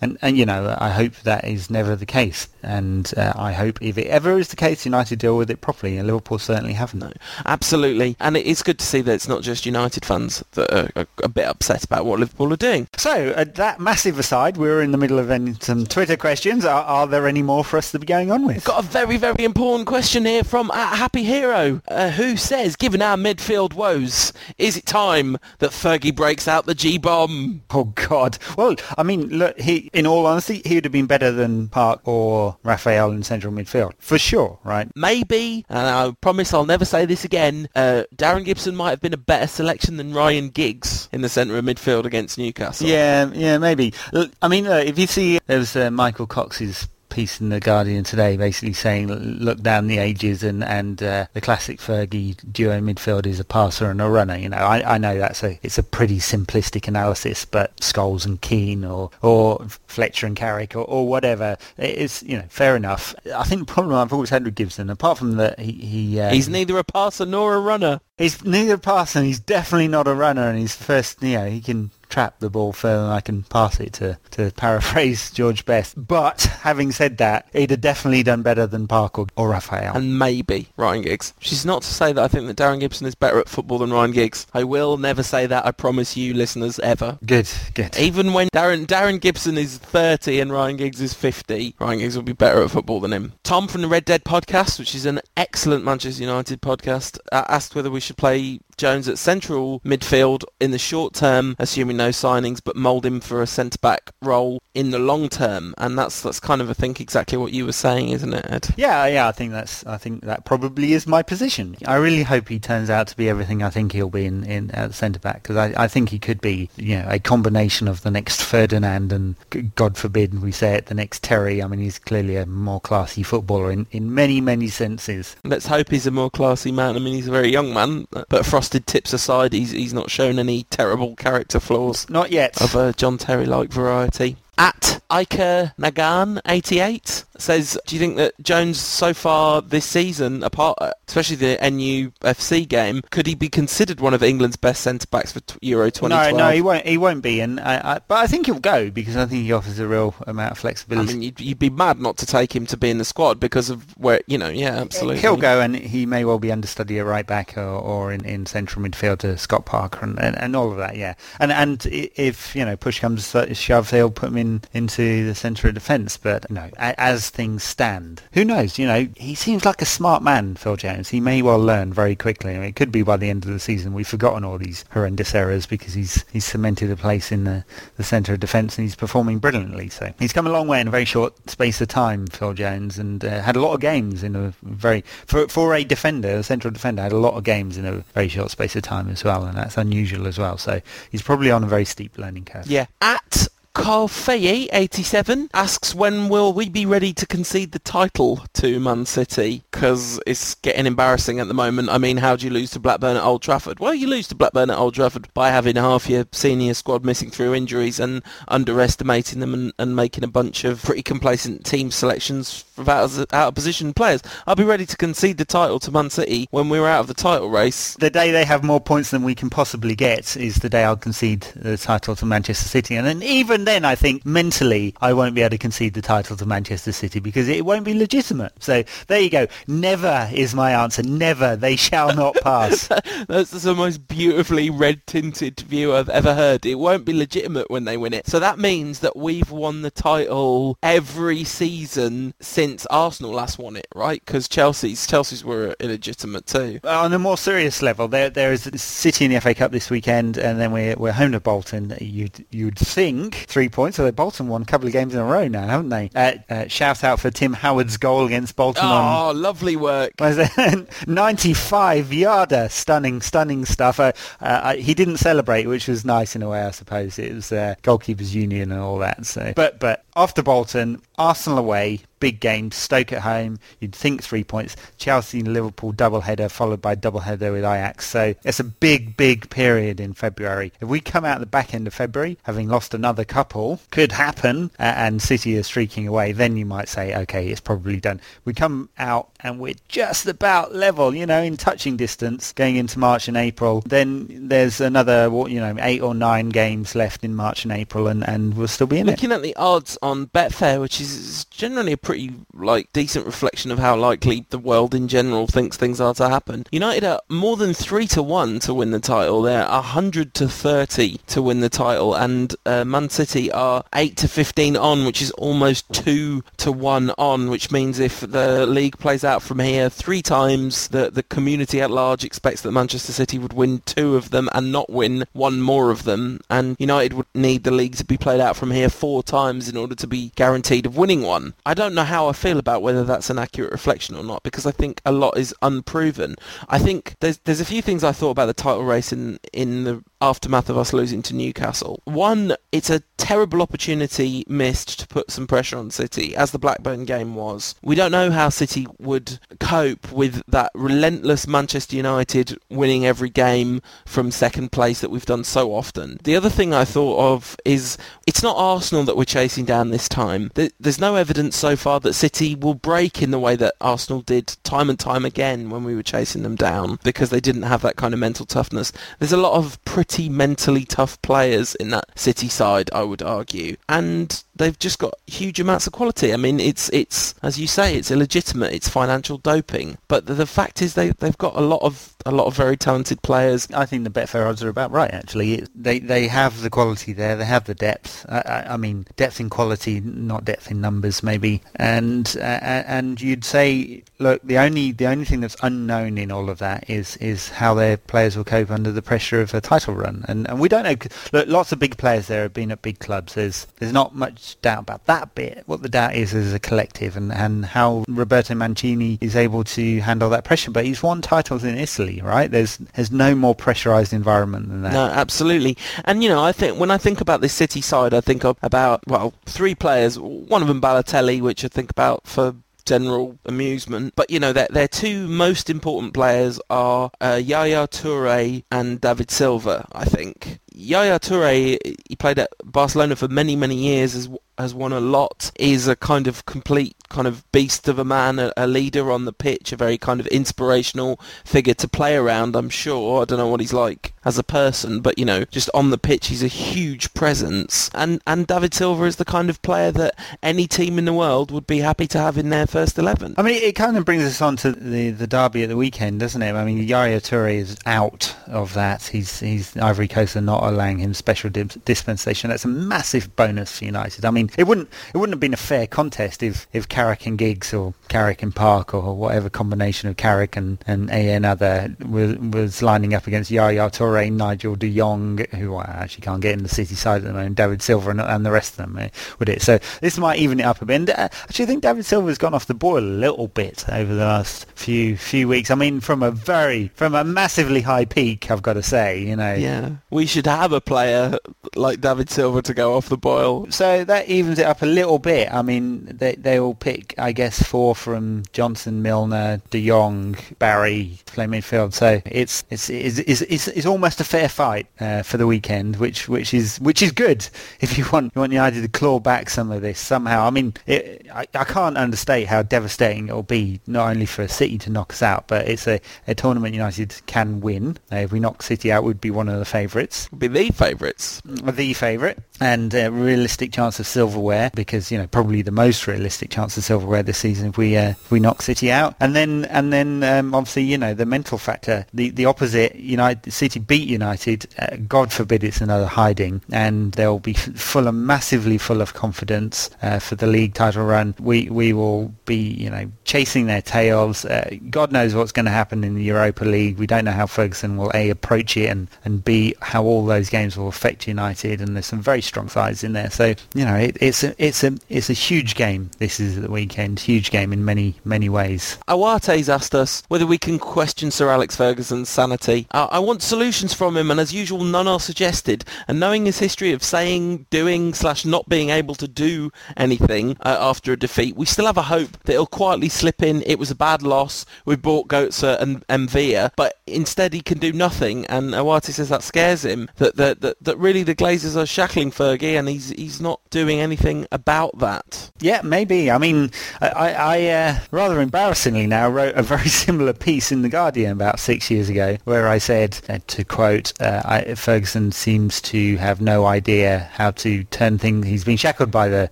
And and you know, I hope that is never the case. And uh, I hope if it ever is the case, United deal with it properly, and Liverpool certainly haven't. No, absolutely, and it is good to see that it's not just United fans that are, are a bit upset about what Liverpool are doing. So, uh, that massive aside, we're in the middle of some Twitter questions. Are, are there any more for us to be going on with? Got a very, very important question here from uh, Happy Hero, uh, who says, given our midfield woes, is it time that Fergie breaks out the G-bomb? Oh God! Well, I mean, look. He, in all honesty, he would have been better than Park or Rafael in central midfield for sure, right? Maybe, and I promise I'll never say this again, uh, Darren Gibson might have been a better selection than Ryan Giggs in the centre of midfield against Newcastle. Yeah, yeah, maybe. Look, I mean, uh, if you see, there was uh, Michael Cox's piece in the Guardian today, basically saying, look down the ages, and and uh, the classic Fergie duo midfield is a passer and a runner. You know, I, I know that's a it's a pretty simplistic analysis, but Scholes and Keane, or or Fletcher and Carrick, or, or whatever, it's you know fair enough. I think the problem I've always had with Gibson, apart from that he he uh, He's neither a passer nor a runner. He's neither a passer and he's definitely not a runner and he's first, you know, he can trap the ball further than I can pass it to, to paraphrase George Best. But having said that, he'd have definitely done better than Parker or or Rafael. and maybe Ryan Giggs. she's not to say that I think that Darren Gibson is better at football than Ryan Giggs. I will never say that, I promise you listeners, ever. good, good. Even when Darren Darren Gibson is 30 and Ryan Giggs is 50, Ryan Giggs will be better at football than him. Tom from the Red Dead podcast, which is an excellent Manchester United podcast, uh, asked whether we should play Jones at central midfield in the short term, assuming no signings, but mould him for a centre-back role in the long term. And that's that's kind of, I think, exactly what you were saying, isn't it, Ed? Yeah, yeah, I think that's, I think that probably is my position. I really hope he turns out to be everything I think he'll be in, in at centre back because I, I think he could be, you know, a combination of the next Ferdinand and God forbid we say it, the next Terry. I mean, he's clearly a more classy footballer in, in many, many senses. Let's hope he's a more classy man. I mean, he's a very young man, but frosted tips aside, he's he's not shown any terrible character flaws Not yet. of a John Terry-like variety. At Iker Nagan 88 says, do you think that Jones so far this season, apart especially the NUFC game, could he be considered one of England's best centre backs for Euro 2012? No, no, he won't. He won't be, and I, I, but I think he'll go because I think he offers a real amount of flexibility. I mean, you'd, you'd, be mad not to take him to be in the squad because of where you know, yeah, absolutely. He'll go, and he may well be understudy at right back or, or in, in central midfield to Scott Parker and, and, and all of that. Yeah, and and if you know push comes to shove, they'll put him in into the centre of defence. But you know, as things stand. Who knows? You know, he seems like a smart man, Phil Jones. He may well learn very quickly. I mean, it could be by the end of the season we've forgotten all these horrendous errors because he's he's cemented a place in the, the centre of defence and he's performing brilliantly. So he's come a long way in a very short space of time, Phil Jones, and uh, had a lot of games in a very for for a defender, a central defender, had a lot of games in a very short space of time as well, and that's unusual as well. So he's probably on a very steep learning curve. Yeah. At Carl Fayey, 87, asks when will we be ready to concede the title to Man City? Because it's getting embarrassing at the moment. I mean, how do you lose to Blackburn at Old Trafford? Well, you lose to Blackburn at Old Trafford by having half your senior squad missing through injuries and underestimating them and, and making a bunch of pretty complacent team selections of out, out of position players. I'll be ready to concede the title to Man City when we're out of the title race. The day they have more points than we can possibly get is the day I'll concede the title to Manchester City. And then even even then, I think mentally, I won't be able to concede the title to Manchester City because it won't be legitimate. So there you go. Never is my answer. Never. They shall not pass. That's the most beautifully red-tinted view I've ever heard. It won't be legitimate when they win it. So that means that we've won the title every season since Arsenal last won it, right? Because Chelsea's Chelsea's were illegitimate too. On a more serious level, there there is City in the FA Cup this weekend, and then we're we're home to Bolton. You'd you'd think three points. So Bolton won a couple of games in a row now, haven't they? Uh, uh, shout out for Tim Howard's goal against Bolton. Oh, on, lovely work! 95 yarder, stunning, stunning stuff. Uh, uh, he didn't celebrate, which was nice in a way, I suppose. It was uh, goalkeepers union and all that. So, but but after Bolton, Arsenal away, big game. Stoke at home, you'd think three points. Chelsea and Liverpool double header, followed by double header with Ajax. So it's a big, big period in February. If we come out the back end of February, having lost another couple, could happen, and City are streaking away, then you might say, okay, it's probably done. We come out and we're just about level, you know, in touching distance going into March and April. Then there's another, you know, eight or nine games left in March and April, and, and we'll still be in Looking it. Looking at the odds on Betfair, which is generally a pretty like decent reflection of how likely the world in general thinks things are to happen. United are more than three to one to win the title. They're hundred to thirty to win the title, and uh, Man City are eight to fifteen on, which is almost two to one on. Which means if the league plays out from here three times, the the community at large expects that Manchester City would win two of them and not win one more of them, and United would need the league to be played out from here four times in order to be guaranteed of winning one. I don't know how I feel about whether that's an accurate reflection or not because I think a lot is unproven. I think there's there's a few things I thought about the title race in in the aftermath of us losing to Newcastle. One, it's a terrible opportunity missed to put some pressure on City, as the Blackburn game was. We don't know how City would cope with that relentless Manchester United winning every game from second place that we've done so often. The other thing I thought of is it's not Arsenal that we're chasing down this time. There's no evidence so far that City will break in the way that Arsenal did time and time again when we were chasing them down because they didn't have that kind of mental toughness. There's a lot of pretty pretty mentally tough players in that City side, I would argue. And they've just got huge amounts of quality. I mean, it's it's as you say, it's illegitimate. It's financial doping. But the, the fact is, they they've got a lot of a lot of very talented players. I think the Betfair odds are about right. Actually, it, they they have the quality there. They have the depth. I, I, I mean, depth in quality, not depth in numbers, maybe. And uh, and you'd say, look, the only the only thing that's unknown in all of that is is how their players will cope under the pressure of a title run. And and we don't know. Look, lots of big players there have been at big clubs. There's there's not much doubt about that bit. What the doubt is is a collective and, and how Roberto Mancini is able to handle that pressure. But he's won titles in Italy, right? There's there's no more pressurized environment than that. No, absolutely. And you know, I think when I think about this City side, I think about well three players. One of them Balotelli, which I think about for general amusement. But you know, their their two most important players are uh, Yaya Toure and David Silva. I think Yaya Toure he played at Barcelona for many many years as has won a lot, is a kind of complete kind of beast of a man, a, a, leader on the pitch, a very kind of inspirational figure to play around, I'm sure. I don't know what he's like as a person, but, you know, just on the pitch, he's a huge presence. And, and David Silva is the kind of player that any team in the world would be happy to have in their first 11. I mean, it kind of brings us on to the, the derby at the weekend, doesn't it? I mean, Yaya Toure is out of that. He's, he's Ivory Coast are not allowing him special dispensation. That's a massive bonus for United. I mean, it wouldn't, it wouldn't have been a fair contest if, if Carrick and Giggs or Carrick and Park or whatever combination of Carrick and, and AN other was, was lining up against Yaya Toure, Nigel de Jong, who I actually can't get in the City side at the moment, David Silva and, and the rest of them, eh, would it? So this might even it up a bit. And uh, actually, I think David Silva's gone off the boil a little bit over the last few few weeks. I mean, from a very, from a massively high peak, I've got to say, you know. Yeah, we should have a player like David Silver to go off the boil. So that evens it up a little bit. I mean, they, they will pick, I guess, four from Johnson, Milner, De Jong, Barry, play midfield. So it's it's it's, it's, it's, it's almost a fair fight uh, for the weekend, which which is which is good if you want you want United to claw back some of this somehow. I mean, it, I, I can't understate how devastating it will be not only for City to knock us out, but it's a, a tournament United can win. Uh, if we knock City out, we'd be one of the favourites. Be the favourites. The favourite and a realistic chance of silverware because you know probably the most realistic chance of silverware this season if we uh, if we knock City out. And then and then um, obviously you know the mental factor the the opposite United City beat United uh, God forbid it's another hiding and they'll be full of massively full of confidence uh, for the league title run. We we will be you know chasing their tails uh, God knows what's going to happen in the Europa League we don't know how Ferguson will a approach it and and b how all those games will affect United and there's some very strong sides in there. So you know, it, it's a it's a it's a huge game. This is the weekend, huge game in many many ways. Awate's asked us whether we can question Sir Alex Ferguson's sanity. I want solutions from him, and as usual, none are suggested. And knowing his history of saying, doing slash not being able to do anything uh, after a defeat, we still have a hope that he'll quietly slip in. It was a bad loss. We bought Goetze and, and Villa, but instead he can do nothing. And Awate says that scares him. That that that, that really the Glazers are shackling Fergie, and he's he's not doing anything about that. Yeah, maybe. I mean, I, I uh, rather embarrassingly now wrote a very similar piece in the Guardian about six years ago, where I said, uh, to quote, uh, I, Ferguson seems to have no idea how to turn things. He's been shackled by the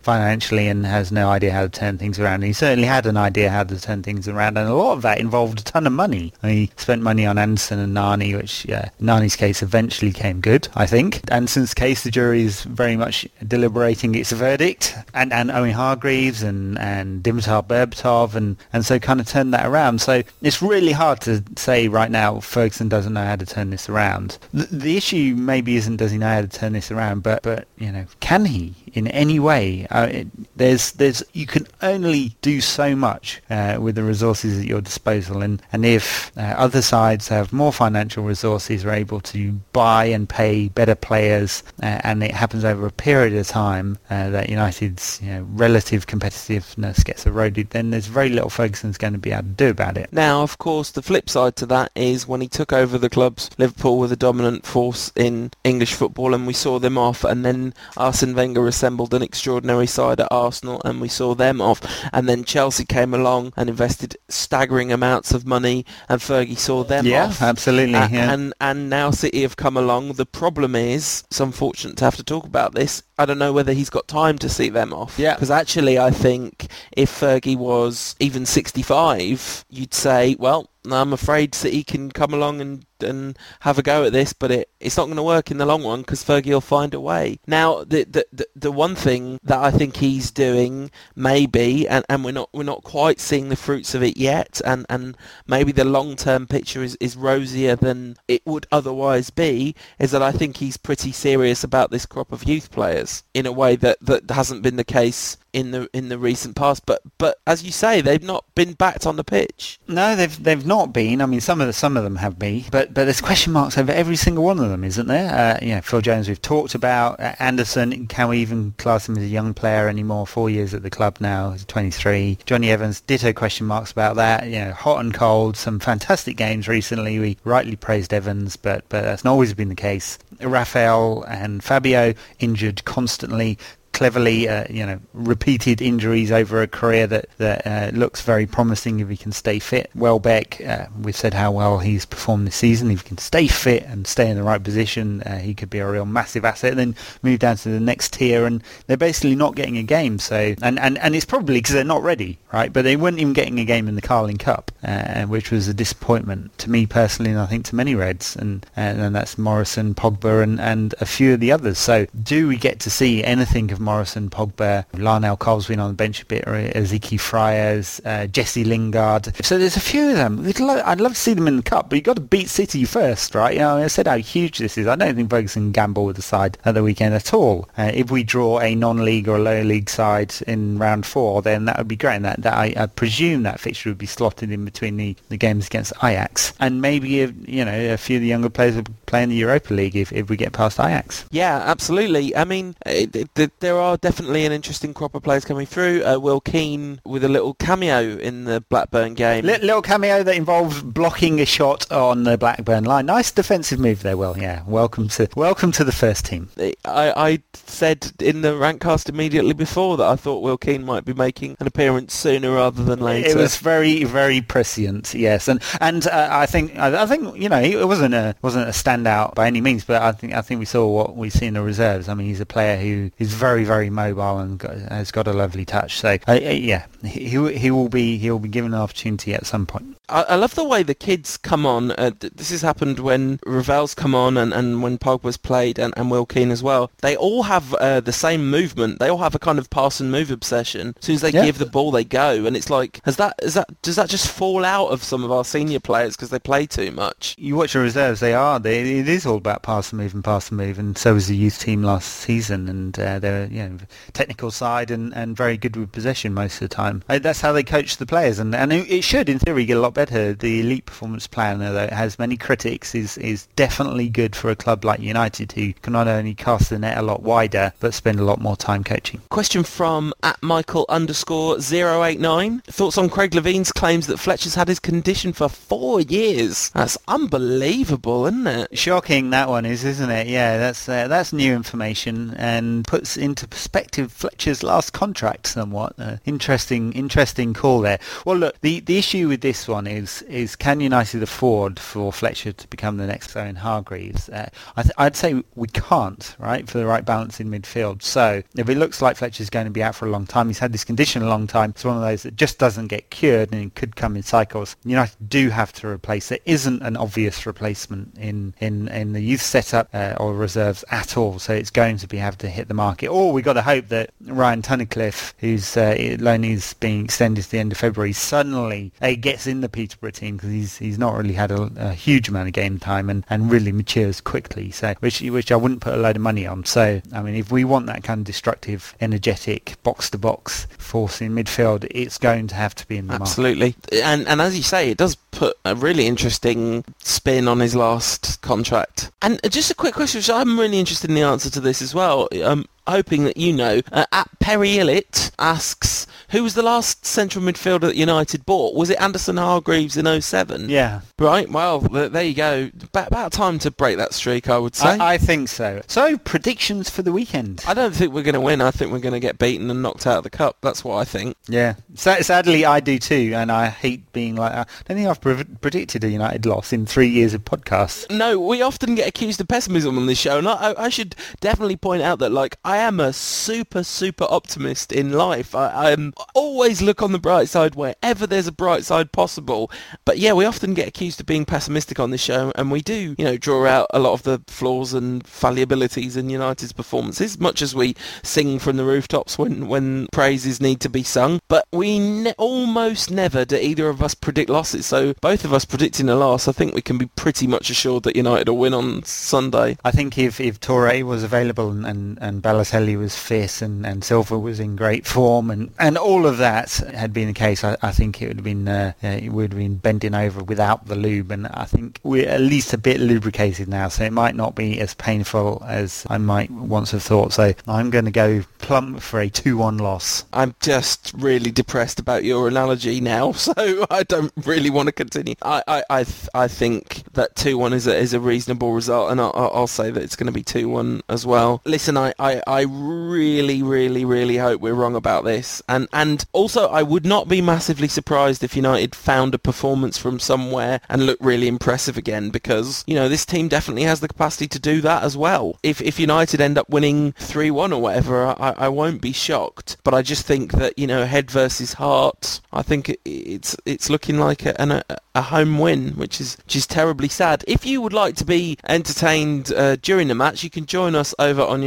financially and has no idea how to turn things around. And he certainly had an idea how to turn things around, and a lot of that involved a ton of money. He spent money on Anderson and Nani, which yeah, Nani's case eventually came good, I think. Anderson's case, the jury is very much deliberating its verdict, and, and Owen Hargreaves and, and Dimitar Berbatov, and, and so kind of turned that around. So it's really hard to say right now Ferguson doesn't know how to turn this around. The, the issue maybe isn't does he know how to turn this around, but, but you know, can he in any way? Uh, it, there's, there's, you can only do so much uh, with the resources at your disposal, and, and if uh, other sides have more financial resources, are able to buy and pay better players, uh, and it happens over a period of time uh, that United's you know, relative competitiveness gets eroded, then there's very little Ferguson's going to be able to do about it. Now, of course, the flip side to that is when he took over the clubs, Liverpool were the dominant force in English football, and we saw them off. And then Arsene Wenger assembled an extraordinary side at Arsenal, and we saw them off. And then Chelsea came along and invested staggering amounts of money, and Fergie saw them yeah, off. Yeah, absolutely. Uh, yeah. And and now City have come along. The problem is, it's unfortunate to have to talk about this I don't know whether he's got time to see them off. Yeah. Because actually, I think if Fergie was even 65, you'd say, well, I'm afraid City can come along and, and have a go at this, but it, it's not going to work in the long run because Fergie will find a way. Now, the, the the the one thing that I think he's doing, maybe, and, and we're not we're not quite seeing the fruits of it yet, and, and maybe the long term picture is, is rosier than it would otherwise be, is that I think he's pretty serious about this crop of youth players in a way that, that hasn't been the case in the in the recent past. But but as you say, they've not been backed on the pitch. No, they've they've not been. I mean, some of the, some of them have been, but but there's question marks over every single one of them, isn't there? Uh, you know, Phil Jones we've talked about. Uh, Anderson, can we even class him as a young player anymore? Four years at the club now, he's 23. Jonny Evans, ditto question marks about that. You know, hot and cold. Some fantastic games recently. We rightly praised Evans, but but that's not always been the case. Rafael and Fabio injured constantly Cleverley, uh, you know, repeated injuries over a career that that uh, looks very promising if he can stay fit. Welbeck, uh, we've said how well he's performed this season. If he can stay fit and stay in the right position, uh, he could be a real massive asset. And then move down to the next tier, and they're basically not getting a game. So, and and, and it's probably because they're not ready, right? But they weren't even getting a game in the Carling Cup, uh, which was a disappointment to me personally, and I think to many Reds. And and that's Morrison, Pogba, and and a few of the others. So, do we get to see anything of Morrison, Pogba, Larnell Cole's been on the bench a bit, or Ezekiel Fryers, uh, Jesse Lingard? So there's a few of them. Lo- I'd love to see them in the cup, but you've got to beat City first, right? You know, I said how huge this is. I don't think Ferguson gamble with the side at the weekend at all. Uh, if we draw a non-league or a lower league side in round four, then that would be great. And that, that I, I, presume that fixture would be slotted in between the, the games against Ajax, and maybe if, you know a few of the younger players would play in the Europa League if, if we get past Ajax. Yeah, absolutely. I mean, it, it, there are definitely an interesting crop of players coming through. Uh, Will Keane with a little cameo in the Blackburn game. L- little cameo that involves blocking a shot on the Blackburn line. Nice defensive move there, Will. Yeah, welcome to welcome to the first team. I, I said in the Rantcast immediately before that I thought Will Keane might be making an appearance sooner rather than later. It was very very prescient, yes, and and uh, I think I, I, think you know it wasn't a wasn't a standout by any means, but I think I think we saw what we see in the reserves. I mean, he's a player who is very very mobile and got, has got a lovely touch. So uh, yeah, he he will be he will be given an opportunity at some point. I, I love the way the kids come on. Uh, this has happened when Ravel's come on and, and when Pogba's played and, and Will Keane as well. They all have uh, the same movement. They all have a kind of pass and move obsession. As soon as they yeah. give the ball, they go. And it's like, has that, is that, does that just fall out of some of our senior players because they play too much? You watch the reserves, they are. They, it is all about pass and move and pass and move. And so was the youth team last season. And uh, they're, you know, technical side and, and very good with possession most of the time. Uh, that's how they coach the players. And, and it should, in theory, get a lot better. The elite performance plan, though it has many critics, is is definitely good for a club like United, who can not only cast the net a lot wider but spend a lot more time coaching. Question from at Michael underscore 089. Thoughts on Craig Levein's claims that Fletcher's had his condition for four years? That's unbelievable, isn't it? Shocking that one is, isn't it? Yeah, that's uh, that's new information and puts into perspective Fletcher's last contract somewhat. Uh, interesting, interesting call there. Well, look, the the issue with this one is is can United afford for Fletcher to become the next Owen Hargreaves? Uh, I would say we can't, right, for the right balance in midfield. So if it looks like Fletcher's going to be out for a long time, he's had this condition a long time. It's one of those that just doesn't get cured and it could come in cycles. United do have to replace. There isn't an obvious replacement in in, in the youth setup uh, or reserves at all. So it's going to be have to hit the market. Or we've got to hope that Ryan Tunnicliffe, whose uh, loan is being extended to the end of February, suddenly uh, gets in the Peterborough team because he's he's not really had a, a, huge amount of game time and, and really matures quickly. So which which I wouldn't put a load of money on. So I mean, if we want that kind of destructive, energetic, box to box force in midfield, it's going to have to be in the absolutely. Market. And and as you say, it does put a really interesting spin on his last contract. And just a quick question, which I'm really interested in the answer to this as well. Um, hoping that you know. Uh, at Perry Illett asks, who was the last central midfielder that United bought? Was it Anderson Hargreaves in 07? Yeah. Right, well, there you go. About, about time to break that streak, I would say. I, I, think so. So, predictions for the weekend? I don't think we're going to win. I think we're going to get beaten and knocked out of the cup. That's what I think. Yeah. sadly, I do too, and I hate being like... I don't think I've pre- predicted a United loss in three years of podcasts. No, we often get accused of pessimism on this show, and I, I should definitely point out that, like, I am a super, super optimist in life. I, I'm always look on the bright side wherever there's a bright side possible. But yeah, we often get accused of being pessimistic on this show, and we do, you know, draw out a lot of the flaws and fallibilities in United's performances, much as we sing from the rooftops when, when praises need to be sung. But we ne- almost never do either of us predict losses. So both of us predicting a loss, I think we can be pretty much assured that United will win on Sunday. I think if, if Toure was available and, and, and Balotelli was was fit and, and Silva was in great form and, and all of that had been the case, I, I think it would have been uh, it would have been bending over without the lube and I think we're at least a bit lubricated now so it might not be as painful as I might once have thought. So I'm going to go plump for a 2-1 loss. I'm just really depressed about your analogy now so I don't really want to continue. I, I, I, th- I think that 2-1 is a, is a reasonable result and I'll, I'll say that it's going to be 2-1 as well. Listen, I, I, I I really, really, really hope we're wrong about this. And and also, I would not be massively surprised if United found a performance from somewhere and looked really impressive again, because you know this team definitely has the capacity to do that as well. If if United end up winning three one or whatever, I, I won't be shocked. But I just think that you know head versus heart, I think it, it's it's looking like a, an, a, a home win, which is which is terribly sad. If you would like to be entertained uh, during the match, you can join us over on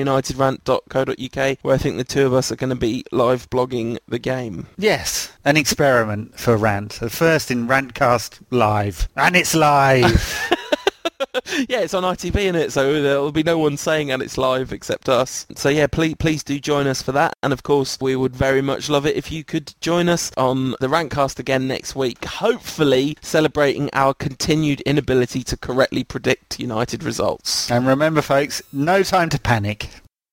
unitedrant.co.uk, where I think the two of us are going to be live blogging the game. Yes, an experiment for Rant. The first in Rantcast Live. And it's live! yeah, it's on ITV in it, so uh, there'll be no one saying and it's live except us. So yeah, please please do join us for that. And of course, we would very much love it if you could join us on the Rantcast again next week. Hopefully, celebrating our continued inability to correctly predict United results. and remember, folks, no time to panic.